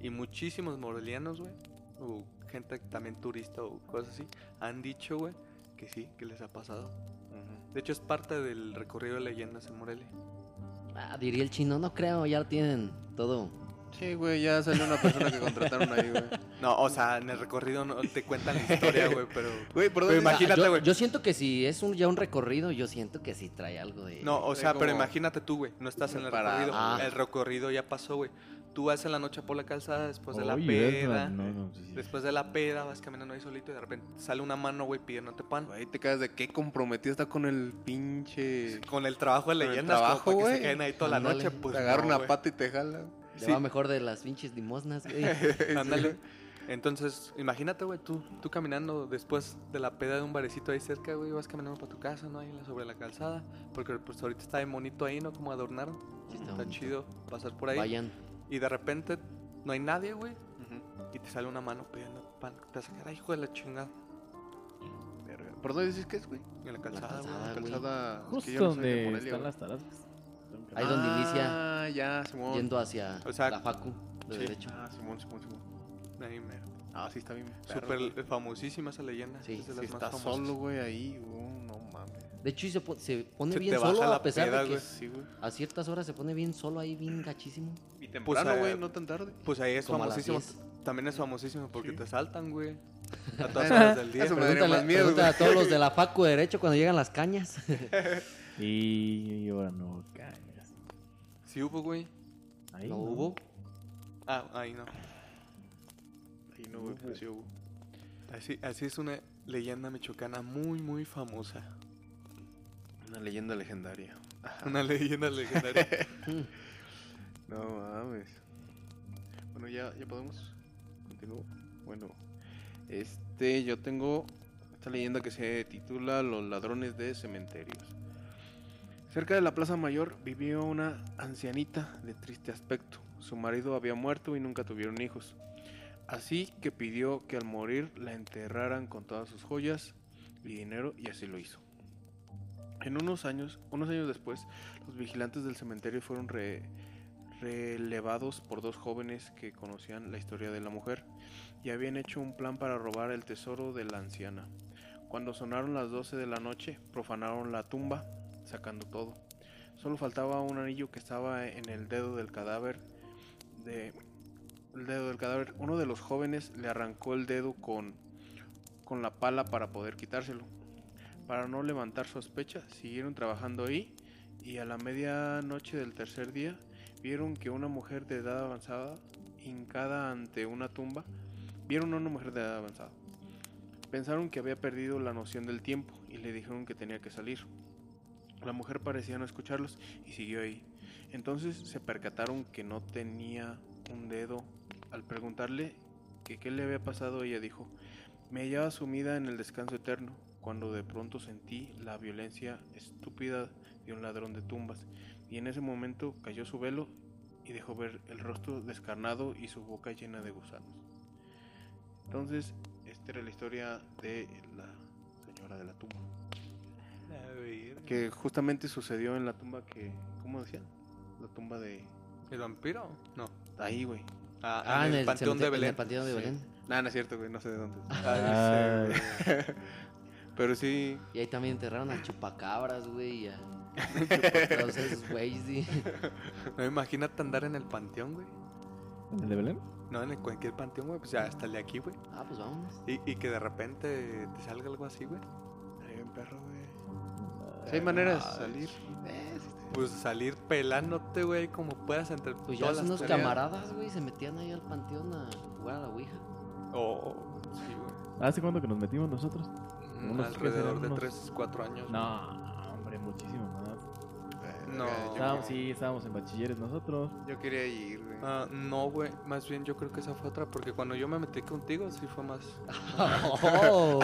Y muchísimos morelianos, güey, o gente también turista o cosas así, han dicho, güey, que sí, que les ha pasado. Ujú. De hecho, es parte del recorrido de leyendas en Morelia. Ah, diría el chino, no creo, ya lo tienen todo. Sí, güey, ya salió una persona que contrataron ahí, güey. No, o sea, en el recorrido no te cuentan la historia, güey, pero... Güey, ¿por Pero imagínate, yo, güey. yo siento que si es un, ya un recorrido, yo siento que sí trae algo de... No, o sea, pero imagínate tú, güey. No estás en el recorrido. Ah. El recorrido ya pasó, güey. Tú vas en la noche por la calzada después de la peda. la- no, no, sí, sí. Después de la peda vas caminando ahí solito y de repente sale una mano, güey, pidiéndote pan. Ahí te quedas de qué comprometido está con el pinche. Con el trabajo de el leyendas, trabajo, que se queden ahí toda la noche, pues te agarra no, una pata y te jala. Le sí. va mejor de las pinches limosnas, güey. Ándale. Entonces, imagínate, güey, tú, tú caminando después de la peda de un barecito ahí cerca, güey, vas caminando para tu casa, ¿no? Ahí la- sobre la calzada. Porque pues ahorita está bien bonito ahí, ¿no? Como adornaron. Sí, está chido pasar por ahí. Vayan. Y de repente no hay nadie, güey. Y te sale una mano pidiendo pan. Te vas a quedar, "Ay, hijo de la chingada. ¿Por dónde dices que es, güey? En la calzada, güey. calzada. La güey. calzada. es que Justo yo no soy de donde están las. Ahí donde inicia, Ah, ya, Simón. yendo hacia O sea, la facu, de sí. derecho. Ah, Simón, Simón, Simón. Ahí mero. Ah, sí, está bien. Súper güey. famosísima esa leyenda. Sí, es de más está famosas. solo, güey, ahí, uh, no mames. De hecho, y se, po- se pone Se bien solo a pesar peda, de que güey. Sí, güey. a ciertas horas se pone bien solo ahí, bien gachísimo. Y temprano, eh, güey, no tan tarde. Pues ahí es Como famosísimo. 10. También es famosísimo porque Sí. te saltan, güey. A todas horas del día. eso me más miedo, pregúntale a güey. todos los de la Facu de Derecho cuando llegan las cañas. Y ahora no cañas. Sí hubo, güey. Ahí ¿No hubo? Ah, ahí no. Ahí no, güey, pero sí hubo. Así, así es una leyenda michoacana muy, muy famosa. Una leyenda legendaria. Ajá. Una leyenda legendaria. No mames. Bueno, ya, ya podemos. Continúo. Bueno, este, yo tengo esta leyenda que se titula Los ladrones de cementerios. Cerca de la Plaza Mayor vivió una ancianita de triste aspecto. Su marido había muerto y nunca tuvieron hijos. Así que pidió que al morir la enterraran con todas sus joyas y dinero y así lo hizo. En unos años, unos años después, los vigilantes del cementerio fueron re- relevados por dos jóvenes que conocían la historia de la mujer y habían hecho un plan para robar el tesoro de la anciana. Cuando sonaron las 12 de la noche, profanaron la tumba, sacando todo. Solo faltaba un anillo que estaba en el dedo del cadáver de el dedo del cadáver. Uno de los jóvenes le arrancó el dedo con con la pala para poder quitárselo. Para no levantar sospechas, siguieron trabajando ahí y a la medianoche del tercer día vieron que una mujer de edad avanzada, hincada ante una tumba, vieron a una mujer de edad avanzada. Pensaron que había perdido la noción del tiempo y le dijeron que tenía que salir. La mujer parecía no escucharlos y siguió ahí. Entonces se percataron que no tenía un dedo. Al preguntarle que qué le había pasado, ella dijo, me hallaba sumida en el descanso eterno, cuando de pronto sentí la violencia estúpida de un ladrón de tumbas, y en ese momento cayó su velo y dejó ver el rostro descarnado y su boca llena de gusanos. Entonces, esta era la historia de la señora de la tumba, que justamente sucedió en la tumba que, ¿cómo decían? La tumba de ¿El vampiro? No. ahí, güey. Ah, Ah, en, el, Panteón de En Belén. el Panteón de Sí. Belén. Nah, no es cierto, güey, no sé de dónde. Ah, sí, güey. Pero sí, Y ahí también enterraron a chupacabras, güey, y a todos esos güeyes, sí. No, imagínate andar en el panteón, güey. ¿En el de Belén? No, en el- cualquier panteón, güey. Pues ya hasta el de aquí, güey. Ah, pues vámonos. Y, y que de repente te salga algo así, güey. Ahí bien perro, güey. Sí hay maneras de salir. Eh, Pues salir pelándote, güey, como puedas entre Pues ya todas las unos camaradas, güey, se metían ahí al panteón a jugar a la ouija. Oh, sí, güey. ¿Hace cuándo que nos metimos nosotros? Mm, Unos, ¿qué Alrededor de Unos- 3, 4 años. No, hombre, muchísimo más. No. Yo Estábamos, sí, estábamos en bachilleres nosotros. Yo quería ir, güey. Ah, no, güey. Más bien yo creo que esa fue otra. Porque cuando yo me metí contigo, sí fue más. ¡Oh!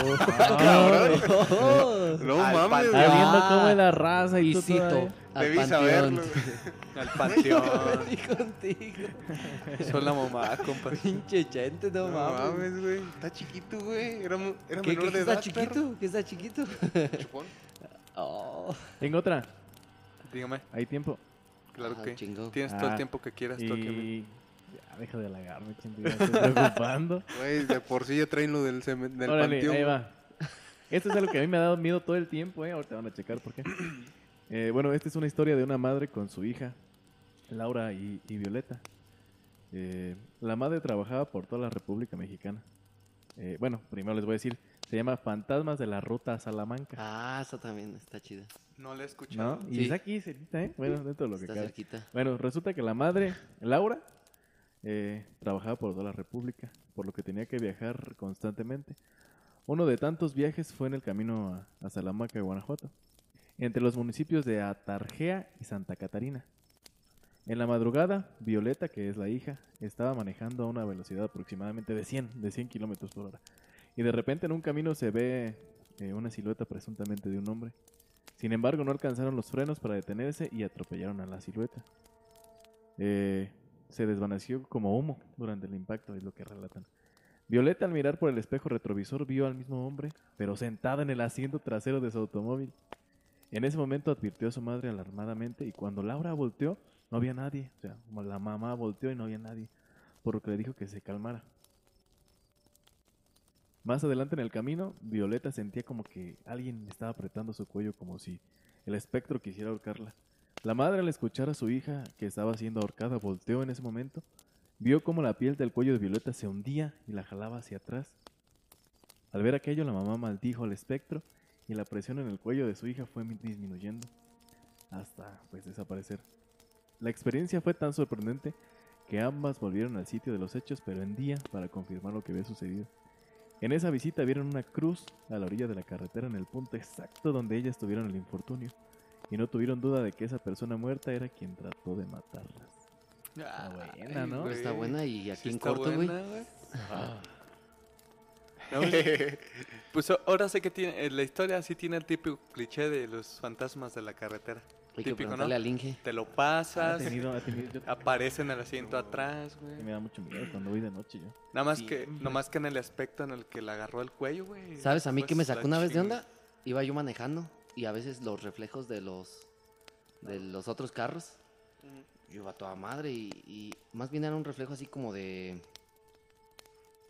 no al mames, güey. Viendo cómo es la raza y, al Debí saberlo. Al panteón. Y contigo. Son la mamá, compa. Pinche chente, no, No mames. mames, güey. Está chiquito, güey. Era, era ¿Qué, menor qué, de qué está edad. chiquito? ¿Qué está chiquito? Chupón. Oh. Tengo otra. Dígame. Hay tiempo. Claro Ah, que. chingón. Tienes todo el Ah, tiempo que quieras. Y. Ya, deja de halagarme, chingo. Estoy preocupando. Güey, de por sí ya traen lo del, del Órale, panteón. ahí va. Esto es algo que a mí me ha dado miedo todo el tiempo, ¿eh? Ahorita van a checar por qué. Eh, bueno, esta es una historia de una madre con su hija, Laura y, y Violeta. Eh, la madre trabajaba por toda la República Mexicana. Eh, bueno, primero les voy a decir, se llama Fantasmas de la Ruta a Salamanca. Ah, esa también está chida. No le he escuchado. ¿No? Y sí. es aquí, cerquita, ¿eh? Bueno, dentro de lo que Está cabe. cerquita. Bueno, resulta que la madre, Laura, eh, trabajaba por toda la República, por lo que tenía que viajar constantemente. Uno de tantos viajes fue en el camino a, a Salamanca, Guanajuato, entre los municipios de Atarjea y Santa Catarina. En la madrugada, Violeta, que es la hija, estaba manejando a una velocidad aproximadamente de 100, de 100 kilómetros por hora. Y de repente en un camino se ve eh, una silueta presuntamente de un hombre. Sin embargo, no alcanzaron los frenos para detenerse y atropellaron a la silueta. Eh, se desvaneció como humo durante el impacto, es lo que relatan. Violeta al mirar por el espejo retrovisor vio al mismo hombre, pero sentado en el asiento trasero de su automóvil. En ese momento advirtió a su madre alarmadamente y cuando Laura volteó no había nadie. O sea, la mamá volteó y no había nadie, por lo que le dijo que se calmara. Más adelante en el camino, Violeta sentía como que alguien estaba apretando su cuello como si el espectro quisiera ahorcarla. La madre al escuchar a su hija que estaba siendo ahorcada volteó en ese momento, vio como la piel del cuello de Violeta se hundía y la jalaba hacia atrás. Al ver aquello, la mamá maldijo al espectro y la presión en el cuello de su hija fue mi- disminuyendo hasta pues desaparecer. La experiencia fue tan sorprendente que ambas volvieron al sitio de los hechos, pero en día para confirmar lo que había sucedido. En esa visita vieron una cruz a la orilla de la carretera en el punto exacto donde ellas tuvieron el infortunio y no tuvieron duda de que esa persona muerta era quien trató de matarlas. Ah, buena, ¿no? Está buena y aquí Sí en está corto, güey. No, pues- ahora sé que tiene, eh, la historia sí tiene el típico cliché de los fantasmas de la carretera. Hay que Típico, ¿no? preguntarle al Inge. Te lo Ha pasas, tenido, ha tenido, yo- aparece en el asiento atrás, que me güey. da mucho miedo cuando voy de noche yo. Nada más Sí. que, nomás que en el aspecto en el que le agarró el cuello, güey. ¿Sabes a mí que me sacó una vez de onda? Iba yo manejando y a veces los reflejos de los de los otros carros yo iba a toda madre y, y más bien era un reflejo así como de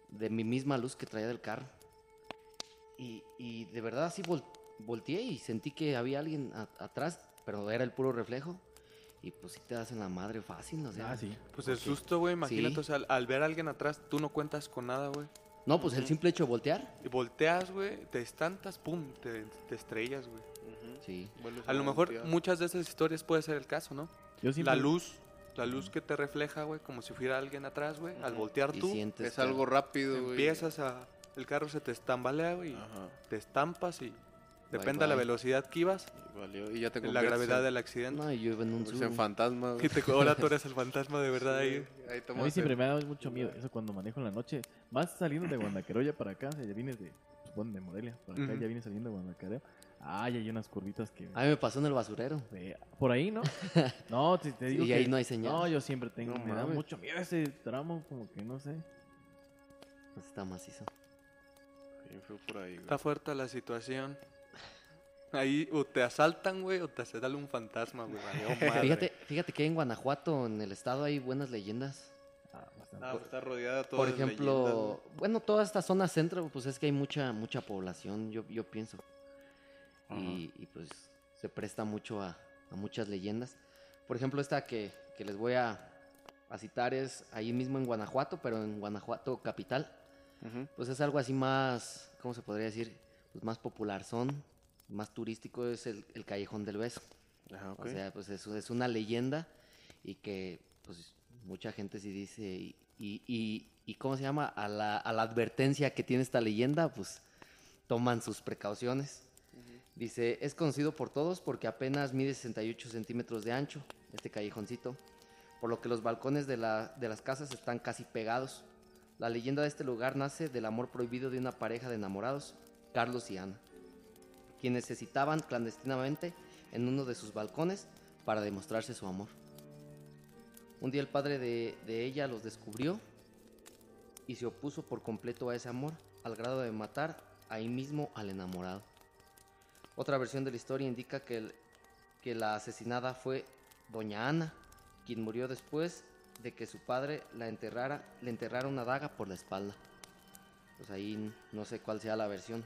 de mi misma luz que traía del carro. Y, y de verdad así vol- volteé y sentí que había alguien a- atrás, pero era el puro reflejo. Y pues sí te das en la madre fácil, o sea. Ah, sí. Pues el susto, güey, imagínate, Sí. o sea, al, al ver a alguien atrás, tú no cuentas con nada, güey. No, pues el simple hecho de voltear. Y volteas, güey, te estantas, pum, te, te estrellas, güey. Sí. Vuelves A lo mejor voltear. muchas de esas historias puede ser el caso, ¿no? Yo siempre, La luz, la luz que te refleja, güey, como si fuera alguien atrás, güey. Al voltear Y tú, sientes Es que- algo rápido, güey. empiezas a... El carro se te estambalea, güey, te estampas y... Depende de la velocidad que ibas, Y valió. Y ya te la gravedad en- del accidente. No, yo iba en un conviertes en Subaru. fantasma, güey. Y te, ahora tú eres el fantasma de verdad ahí. Ahí a mí siempre el- me da mucho miedo eso cuando manejo en la noche. Más saliendo de Guanacaroya para acá, o sea, ya vienes de, pues, bueno, de Morelia, para acá Ujú. ya vienes saliendo de Guanacaroya. Ay, hay unas curvitas que... A mí me pasó en el basurero. de- por ahí, ¿no? No, te, te digo Y que- ahí no hay señal. No, yo siempre tengo, No me da mucho miedo ese tramo, como que no sé. Pues está macizo. Feo por ahí, güey. Está fuerte la situación. Ahí o te asaltan, güey, o te sale un fantasma, güey. Fíjate, fíjate que en Guanajuato, en el estado, hay buenas leyendas. Ah, bastante. Ah, pues está rodeada toda Por ejemplo, leyendas, bueno, toda esta zona centro, pues es que hay mucha, mucha población, yo, yo pienso. Y, y, pues se presta mucho a, a muchas leyendas. Por ejemplo, esta que, que les voy a, a citar es ahí mismo en Guanajuato, pero en Guanajuato capital. Pues es algo así más, ¿cómo se podría decir? Pues más popular son, más turístico es el, el Callejón del Beso. Ok. O sea, pues eso es una leyenda y que pues mucha gente sí dice y, y, y- y ¿cómo se llama? A la, a la advertencia que tiene esta leyenda, pues toman sus precauciones. Dice, es conocido por todos porque apenas mide 68 centímetros de ancho, este callejoncito, por lo que los balcones de, la- de las casas están casi pegados. La leyenda de este lugar nace del amor prohibido de una pareja de enamorados, Carlos y Ana, quienes se citaban clandestinamente en uno de sus balcones para demostrarse su amor. Un día el padre de, ella los descubrió y se opuso por completo a ese amor, al grado de matar ahí mismo al enamorado. Otra versión de la historia indica que, que la asesinada fue doña Ana, quien murió después de que su padre la enterrara, le enterrara una daga por la espalda. Pues ahí no sé cuál sea la versión.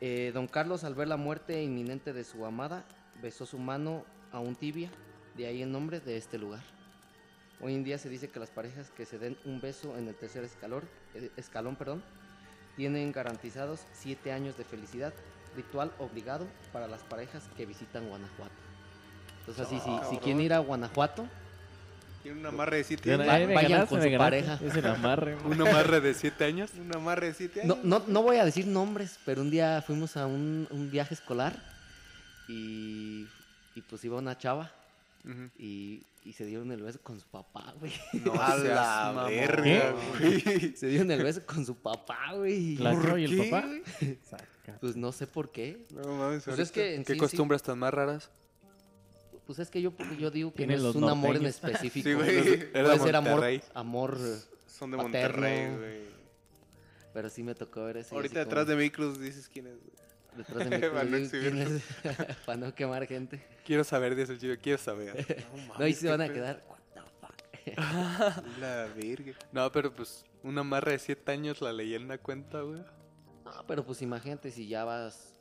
Eh, don Carlos, al ver la muerte inminente de su amada, besó su mano a un tibia, de ahí el nombre de este lugar. Hoy en día se dice que las parejas que se den un beso en el tercer escalón, eh, escalón perdón, tienen garantizados siete años de felicidad, ritual obligado para las parejas que visitan Guanajuato. Entonces así, si, quieren ir a Guanajuato, Tiene un amarre de siete Ya, años. va- ahí me vayan ganaste, con me su ganaste. pareja. Es el amarre. güey. Un amarre de 7 años. Un amarre de siete No, años. no, no voy a decir nombres, pero un día fuimos a un, un viaje escolar y, y pues iba una chava Ujú. y, y se dieron el beso con su papá, güey. No a seas la mamón. verga, güey. Se dieron el beso con su papá, güey. La ¿Por chava y el qué, papá. güey? Saca. Pues no sé por qué. No mames, Pues es ahorita- que en ¿Qué sí, sí, costumbres tan más raras? Pues es que yo, yo digo que no es un amor en específico. Sí, güey. Puede de ser amor, amor, Son de paterno. Monterrey, güey. pero sí me tocó ver ese. Ahorita detrás como de mí, Cruz, dices quién es, güey. Detrás de no ¿quién exhibirlo. es? Para no quemar gente. Quiero saber, dice el chico, quiero saber. No, mames, se van a quedar. What the fuck? La verga. No, pero pues Una amarre de 7 años, la leyenda cuenta, güey. No, pero pues imagínate si ya vas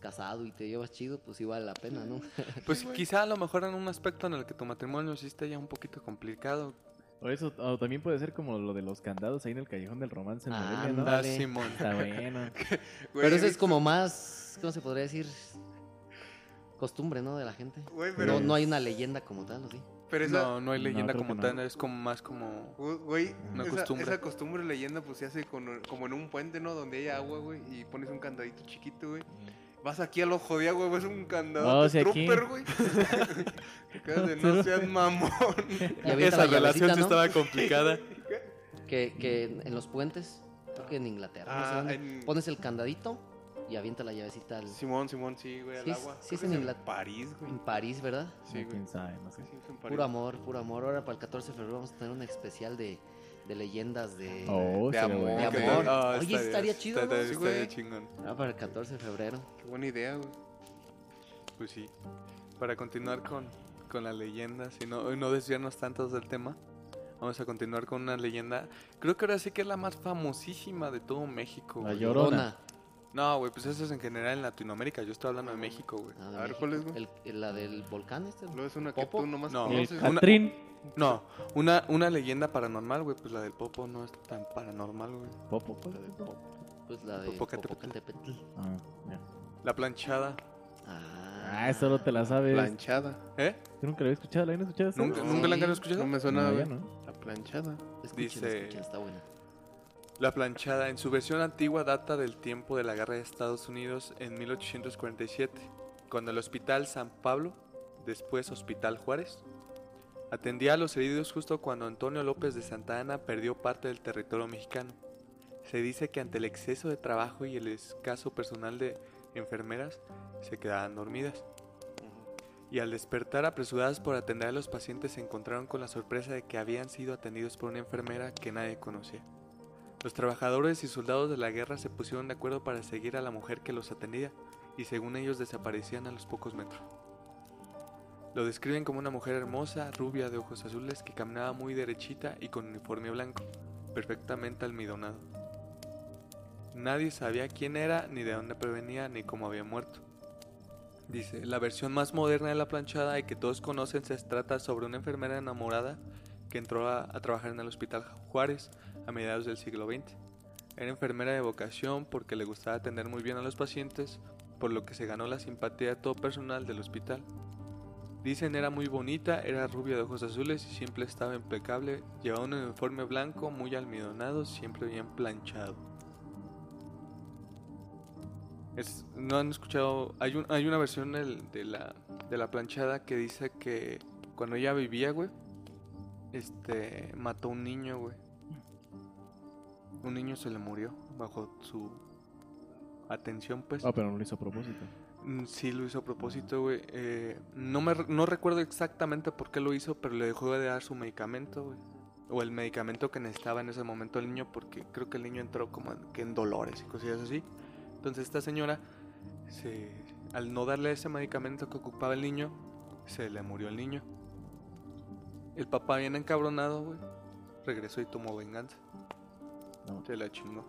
casado y te llevas chido, pues sí vale la pena, ¿no? Pues quizá a lo mejor en un aspecto en el que tu matrimonio sí esté ya un poquito complicado. O eso, o también puede ser como lo de los candados ahí en el callejón del romance en Morelia, ¿no? Ah, Simón. Está bueno. Güey, pero eso es como más, ¿cómo se podría decir? Costumbre, ¿no? De la gente. Güey, pero, No, no hay una leyenda como tal, ¿o sí? pero esa, No, no hay leyenda como tal, es como más como... Güey, Una esa, costumbre. esa costumbre leyenda pues se hace con- como en un puente, ¿no? Donde hay agua, güey, y pones un candadito chiquito, güey. Vas aquí al ojo de agua, güey, es un candado aquí. trooper, güey. Te quedas de no seas mamón. Esa la relación sí ¿no? estaba complicada. Que, que en, en los puentes, creo que en Inglaterra, no sé Ah, dónde, en- pones el candadito y avienta la llavecita al, Simón, Simón, sí, güey, al Sí, agua. sí es en en Inglaterra. París, güey. en París, ¿verdad? Sí, No, güey. quién sabe, no sé. En. Puro amor, puro amor. Ahora para el 14 de febrero vamos a tener un especial de, de leyendas de... Oh, de amor, de. Ah, Oye, estaría chido, ¿no? estaría- chingón. Ah, para el 14 de febrero. Qué buena idea, güey. Pues sí. Para continuar con, con las leyendas y no, no desviarnos tantos del tema, vamos a continuar con una leyenda. Creo que ahora sí que es la más famosísima de todo México. La güey. Llorona. No, güey, pues eso es en general en Latinoamérica. Yo estoy hablando de México, güey. Ah, de A ver, México. ¿cuál es, güey? El- el- la del volcán este. Luego es una que ¿Popo? tú nomás No. El conoces. Una- Catrín. No, una, una leyenda paranormal, güey. Pues la del Popo no es tan paranormal, güey. Popo, ¿cuál es? Pues la de Popocatépetl. Popocatépetl. Ah, ya. La planchada. Ah, Ah, eso no te la sabes. Planchada. ¿Eh? Yo nunca la había escuchado, ¿la habían escuchado? ¿Nunca, Sí. ¿nunca la han escuchado? No me suena, No, güey. ya no. La planchada. escuchen, dice- escuchen, está buena. La planchada, en su versión antigua, data del tiempo de la guerra de Estados Unidos en 1847, cuando el Hospital San Pablo, después Hospital Juárez, atendía a los heridos justo cuando Antonio López de Santa Ana perdió parte del territorio mexicano. Se dice que ante el exceso de trabajo y el escaso personal de enfermeras, se quedaban dormidas. Y al despertar apresuradas por atender a los pacientes se encontraron con la sorpresa de que habían sido atendidos por una enfermera que nadie conocía. Los trabajadores y soldados de la guerra se pusieron de acuerdo para seguir a la mujer que los atendía y según ellos desaparecían a los pocos metros. Lo describen como una mujer hermosa, rubia de ojos azules que caminaba muy derechita y con uniforme blanco, perfectamente almidonado. Nadie sabía quién era, ni de dónde provenía, ni cómo había muerto. Dice, la versión más moderna de la planchada y que todos conocen se trata sobre una enfermera enamorada que entró a, a trabajar en el Hospital Juárez a mediados del siglo XX. Era enfermera de vocación porque le gustaba atender muy bien a los pacientes, por lo que se ganó la simpatía de todo personal del hospital. Dicen era muy bonita, era rubia de ojos azules y siempre estaba impecable, llevaba un uniforme blanco muy almidonado, siempre bien planchado. Es- no han escuchado, hay, un- hay una versión de, la, de la planchada que dice que cuando ella vivía, güey, este, mató un niño, güey. Un niño se le murió bajo su atención, pues. Ah, pero no lo hizo a propósito. Mm, Sí, lo hizo a propósito, güey. Eh, no, me, no recuerdo exactamente por qué lo hizo, pero le dejó de dar su medicamento, güey. O el medicamento que necesitaba en ese momento el niño, porque creo que el niño entró como en, que en dolores y cosillas así. Entonces esta señora, se, al no darle ese medicamento que ocupaba el niño, se le murió el niño. El papá bien encabronado, güey, regresó y tomó venganza. No. Se la chingó.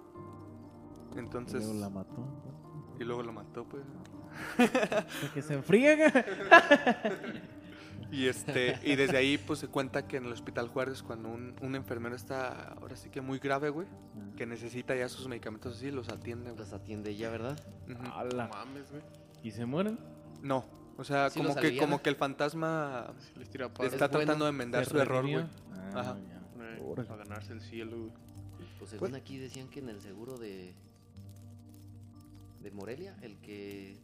Y Entonces... luego la mató. Y luego lo mató, pues. Que se enfriega. Y este, y desde ahí pues se cuenta que en el Hospital Juárez cuando un, un enfermero está ahora sí que muy grave, güey, que necesita ya sus medicamentos así, los atiende, güey. Los atiende ya, ¿verdad? No ¡Hala! mames, güey. ¿Y se mueren? No, o sea, Sí como que como que el fantasma Sí les tira está. Es tratando bueno. de enmendar ¿Se su error, güey. Ah, Ajá. Para ganarse el cielo, güey. Pues según aquí decían que en el seguro de de Morelia, el que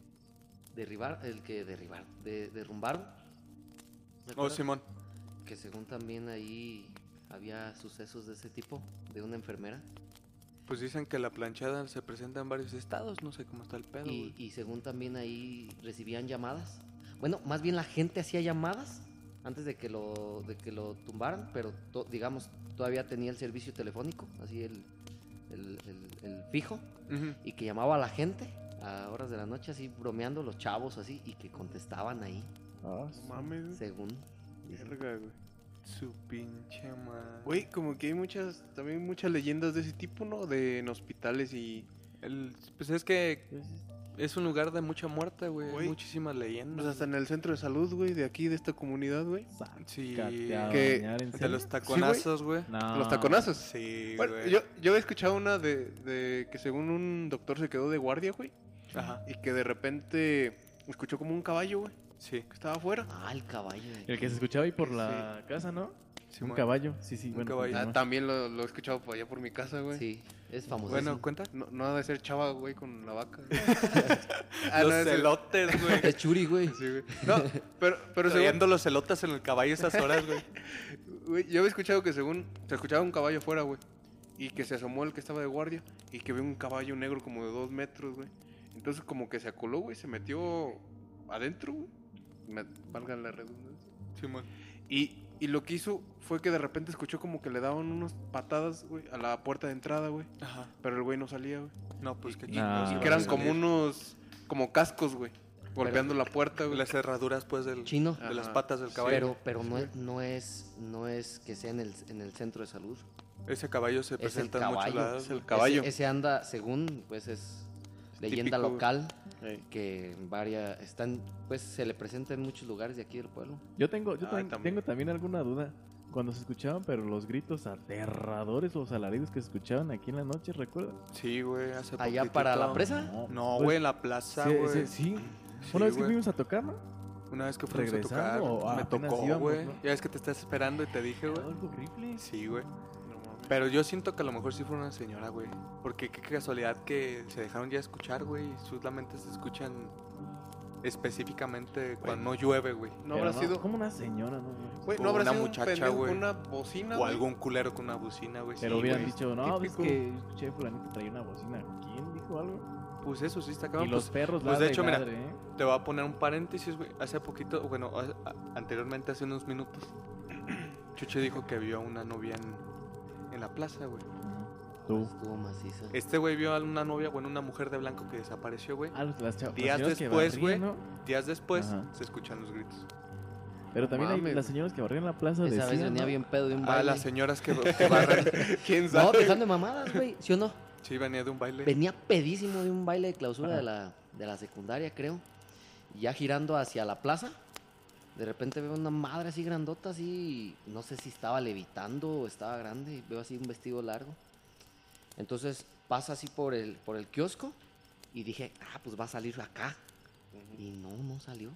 derribar, el que derribar, de, derrumbaron. ¿se Oh? Simón. Que según también ahí había sucesos de ese tipo, de una enfermera. Pues dicen que la planchada se presenta en varios estados, no sé cómo está el pedo, y según también ahí recibían llamadas. Bueno, más bien la gente hacía llamadas antes de que lo, de que lo tumbaran, pero to- digamos, todavía tenía el servicio telefónico, así el, el- el- el fijo, y que llamaba a la gente a horas de la noche, así bromeando los chavos, así, y que contestaban ahí, Ah, mames, güey. según. Verga, güey. Su pinche madre. Güey, como que hay muchas, también muchas leyendas de ese tipo, ¿no? De en hospitales y... El- pues es que es un lugar de mucha muerte, güey. Hay muchísimas leyendas. Pues hasta en el centro de salud, güey, de aquí, de esta comunidad, güey. Sí. Que- bañar, ¿en De los taconazos, güey. No. Los taconazos. Sí, Bueno, güey. yo, yo he escuchado una de, de que según un doctor se quedó de guardia, güey. Ajá. Y que de repente escuchó como un caballo, güey, Sí. que estaba afuera. Ah, el caballo. El que se escuchaba ahí por la casa, ¿no? sí un caballo. Sí, sí, Un bueno. caballo. Ah, también lo, lo he escuchado por allá por mi casa, güey. Sí, es famoso. Bueno, cuenta. No, no ha de ser chava, güey, con la vaca. Ah, los no, celotes, güey. Es churi, güey. Sí, güey. No, pero, pero según, los celotes en el caballo esas horas, güey. güey, yo había escuchado que según se escuchaba un caballo afuera, güey. Y que se asomó el que estaba de guardia y que vio un caballo negro como de dos metros, güey. Entonces como que se acoló, güey, se metió adentro, güey. Me- valga la redundancia. Simón. Y, y lo que hizo fue que de repente escuchó como que le daban unas patadas, güey, a la puerta de entrada, güey. Ajá. Pero el güey no salía, güey. No, pues chingados. Y que eran como unos, como cascos, güey. Golpeando la puerta, güey. Las cerraduras, pues, del, Chino. de las patas del caballo. Pero, pero no, es, no, es, no es que sea en el, en el centro de salud. Ese caballo se Es presenta en muchos caballo. lados. Es el güey. caballo. Ese, ese anda, según, pues es leyenda típico, local, Ey. que en varias, están, pues se le presenta en muchos lugares de aquí del pueblo. Yo tengo, yo tam- también. tengo también alguna duda. Cuando se escuchaban, pero los gritos aterradores o alaridos que se escuchaban aquí en la noche, ¿recuerdas? Sí, güey, hace Allá poquitito. para la presa. No, pues, güey, en la plaza, sí, güey. sí, sí. Sí, Una vez que fuimos a tocar, ¿no? Una vez que fuimos a tocar, me tocó, íbamos, güey. ¿no? Ya ves que te estás esperando y te dije, güey. Algo horrible. Sí, güey. Pero yo siento que a lo mejor sí fue una señora, güey. Porque qué casualidad que se dejaron ya escuchar, güey. Y sus lamentos se escuchan específicamente cuando no llueve, güey. No Pero habrá sido. Como una señora, ¿no? Güey, no habrá una sido muchacha, güey. una bocina. O güey? algún culero con una bocina, güey. Pero sí, hubieran güey. dicho, no, es que escuché fulanito traía una bocina. ¿Quién dijo algo? Pues eso sí está y cabrón. los Pues, perros pues, de y hecho, mira, ladre, ¿eh? te voy a poner un paréntesis, güey. Hace poquito, bueno, a- a- anteriormente, hace unos minutos, Chuche dijo que vio a una novia en, en la plaza, güey. Tú. Estuvo maciza. Este güey vio a una novia, bueno, una mujer de blanco que desapareció, güey. Ah, las cha- las Días después, güey. ¿no? Días después Ajá. se escuchan los gritos. Pero también hay las señoras que barrían la plaza Esa vez decían, venía ¿no? bien pedo de un Ah, baile. las señoras que, que barren. ¿Quién No, sabe? dejando de mamadas, güey. ¿Sí o no? Sí, venía de un baile. Venía pedísimo de un baile de clausura Ajá. de la, de la secundaria, creo. Y ya girando hacia la plaza, de repente veo una madre así grandota, así, no sé si estaba levitando o estaba grande, veo así un vestido largo. Entonces pasa así por el, por el kiosco y dije, ah, pues va a salir acá. Y no, no salió.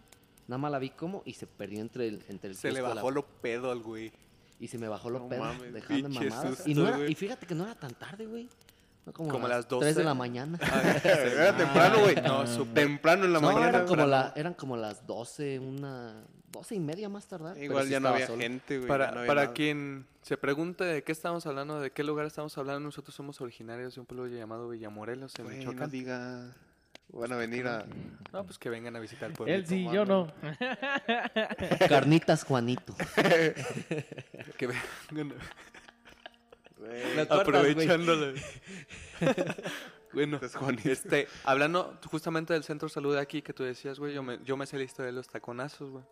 Nada más la vi como y se perdió entre el, entre el Se le y la- bajó lo pedo al güey. y se me bajó lo No pedo, mames, dejando mamadas. susto, Y, no era- güey. y fíjate que no era tan tarde, güey. Fue como, Como las 3 de 12. la mañana. Era temprano, güey. No, Ah. Temprano en la no, mañana. eran como, la, eran como las 12, una... 12 y media más tardar. Igual sí ya no había gente, güey. Para, ya no había para nada. quien se pregunte de qué estamos hablando, de qué lugar estamos hablando, nosotros somos originarios de un pueblo llamado Villamorelos, en Güey, no Michoacán. diga. Van a venir a. No, pues que vengan a visitar el pueblo. Él sí, yo no. Carnitas Juanito. Que vengan Güey, Bueno, este, hablando justamente del centro de salud de aquí que tú decías, güey, yo me, yo me sé la historia de los taconazos, güey.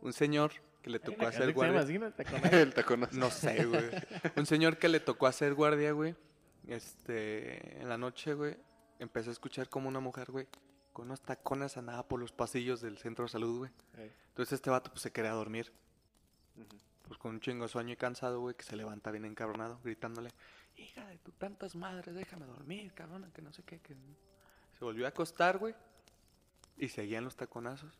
Un señor que le tocó hacer guardia. Te conoces. El taconazo. No sé, güey. Un señor que le tocó hacer guardia, güey. Este, en la noche, güey, empezó a escuchar como una mujer, güey, con unos tacones andaba por los pasillos del centro de salud, güey. Ey. Entonces este vato pues se quería dormir. Pues con un chingo de sueño y cansado, güey, que se levanta bien encabronado, gritándole, hija de tu tantas madres, déjame dormir, cabrona, que no sé qué, que... Se volvió a acostar, güey, y seguían los taconazos.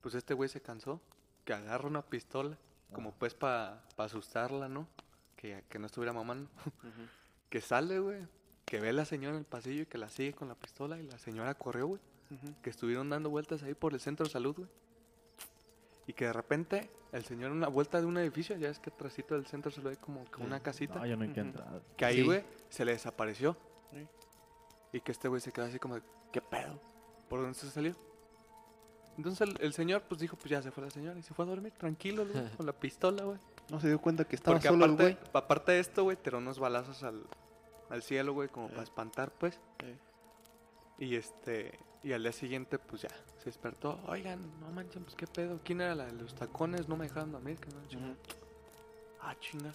Pues este güey se cansó, que agarra una pistola, como pues para asustarla, ¿no? Que, que no estuviera mamando. Que sale, güey, que ve a la señora en el pasillo y que la sigue con la pistola y la señora corrió, güey. Que estuvieron dando vueltas ahí por el centro de salud, güey. Y que de repente el señor en una vuelta de un edificio, ya es que atrásito del centro de salud hay como que una casita, No, yo no hay que Ujú. entrar. que ahí, Sí. güey, se le desapareció. Sí. Y que este güey se quedó así como, de, ¿qué pedo? ¿Por dónde se salió? Entonces el, el señor pues dijo, pues ya se fue la señora y se fue a dormir tranquilo, güey, con la pistola, güey. No se dio cuenta que estaba Porque solo el aparte, güey. aparte de esto, güey, tiró unos balazos al, al cielo, güey, como para espantar, pues. Eh. Y este, y al día siguiente, pues ya, se despertó. Oigan, no manchen, pues qué pedo, ¿quién era la de los tacones? No me dejaron dormir, que no sé". Ujú. ah, chinga.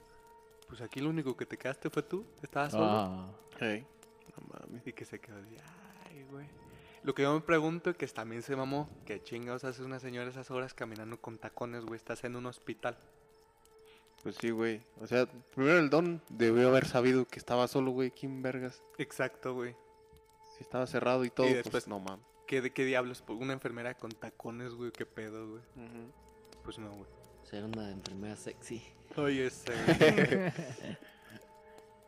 Pues aquí lo único que te quedaste fue tú. Estabas solo. Ah, Hey, no mames. Y que se quedó así, ay, güey. Lo que yo me pregunto, que también se mamó, que chingados hace una señora esas horas caminando con tacones, güey. Estás en un hospital. Pues sí, güey. O sea, primero el don debió haber sabido que estaba solo, güey. ¿Quién vergas? Exacto, güey. Estaba cerrado y todo, Y pues no mames. ¿Qué, ¿De qué diablos? Pues, Una enfermera con tacones, güey. ¿Qué pedo, güey? Pues no, güey. Ser una enfermera sexy. Oye, ese. güey.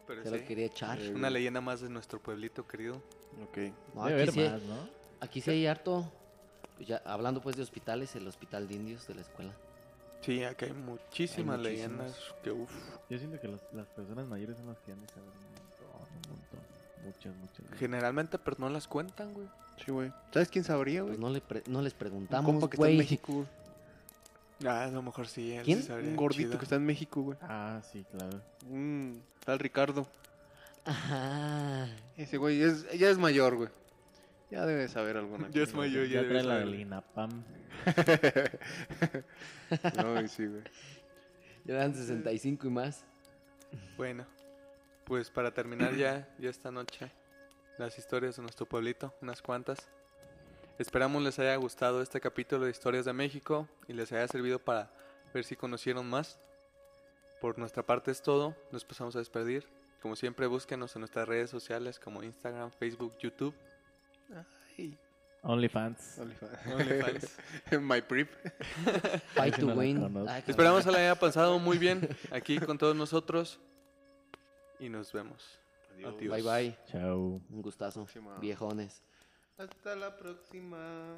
Pero Se lo quería echar. una leyenda más de nuestro pueblito querido. Ok. No, debe aquí, sí, más, ¿no? aquí sí hay harto. Pues ya, hablando pues de hospitales, el hospital de indios de la escuela. Sí, acá hay muchísimas Hay muchísimas. leyendas que, uff. Yo siento que las, las personas mayores son las que han de saber Muchas, muchas. Generalmente, pero no las cuentan, güey. Sí, güey. ¿Sabes quién sabría, güey? Pues no, le pre- no les Un preguntamos, compa que está en. México. Ah, a lo mejor sí. él ¿Quién? sí sabría Un gordito chido. que está en México, güey. Ah, sí, claro. Un tal Ricardo. Ajá. Ese güey es, ya es mayor, güey. Ya debe saber alguna Ya es cosa. mayor, ya Ya debe trae la saber. del INAPAM. no, sí, güey. Ya eran 65 y más. Bueno, pues para terminar ya, ya esta noche, las historias de nuestro pueblito, unas cuantas. Esperamos les haya gustado este capítulo de Historias de México y les haya servido para ver si conocieron más. Por nuestra parte es todo, nos pasamos a despedir. Como siempre, búsquenos en nuestras redes sociales como Instagram, Facebook, YouTube. Ay, OnlyFans. OnlyFans. OnlyFans. My. Fight to win. Esperamos que la haya pasado muy bien aquí con todos nosotros y nos vemos. Adiós. Adiós. Bye bye. Chao. Un gustazo. Viejones. Hasta la próxima.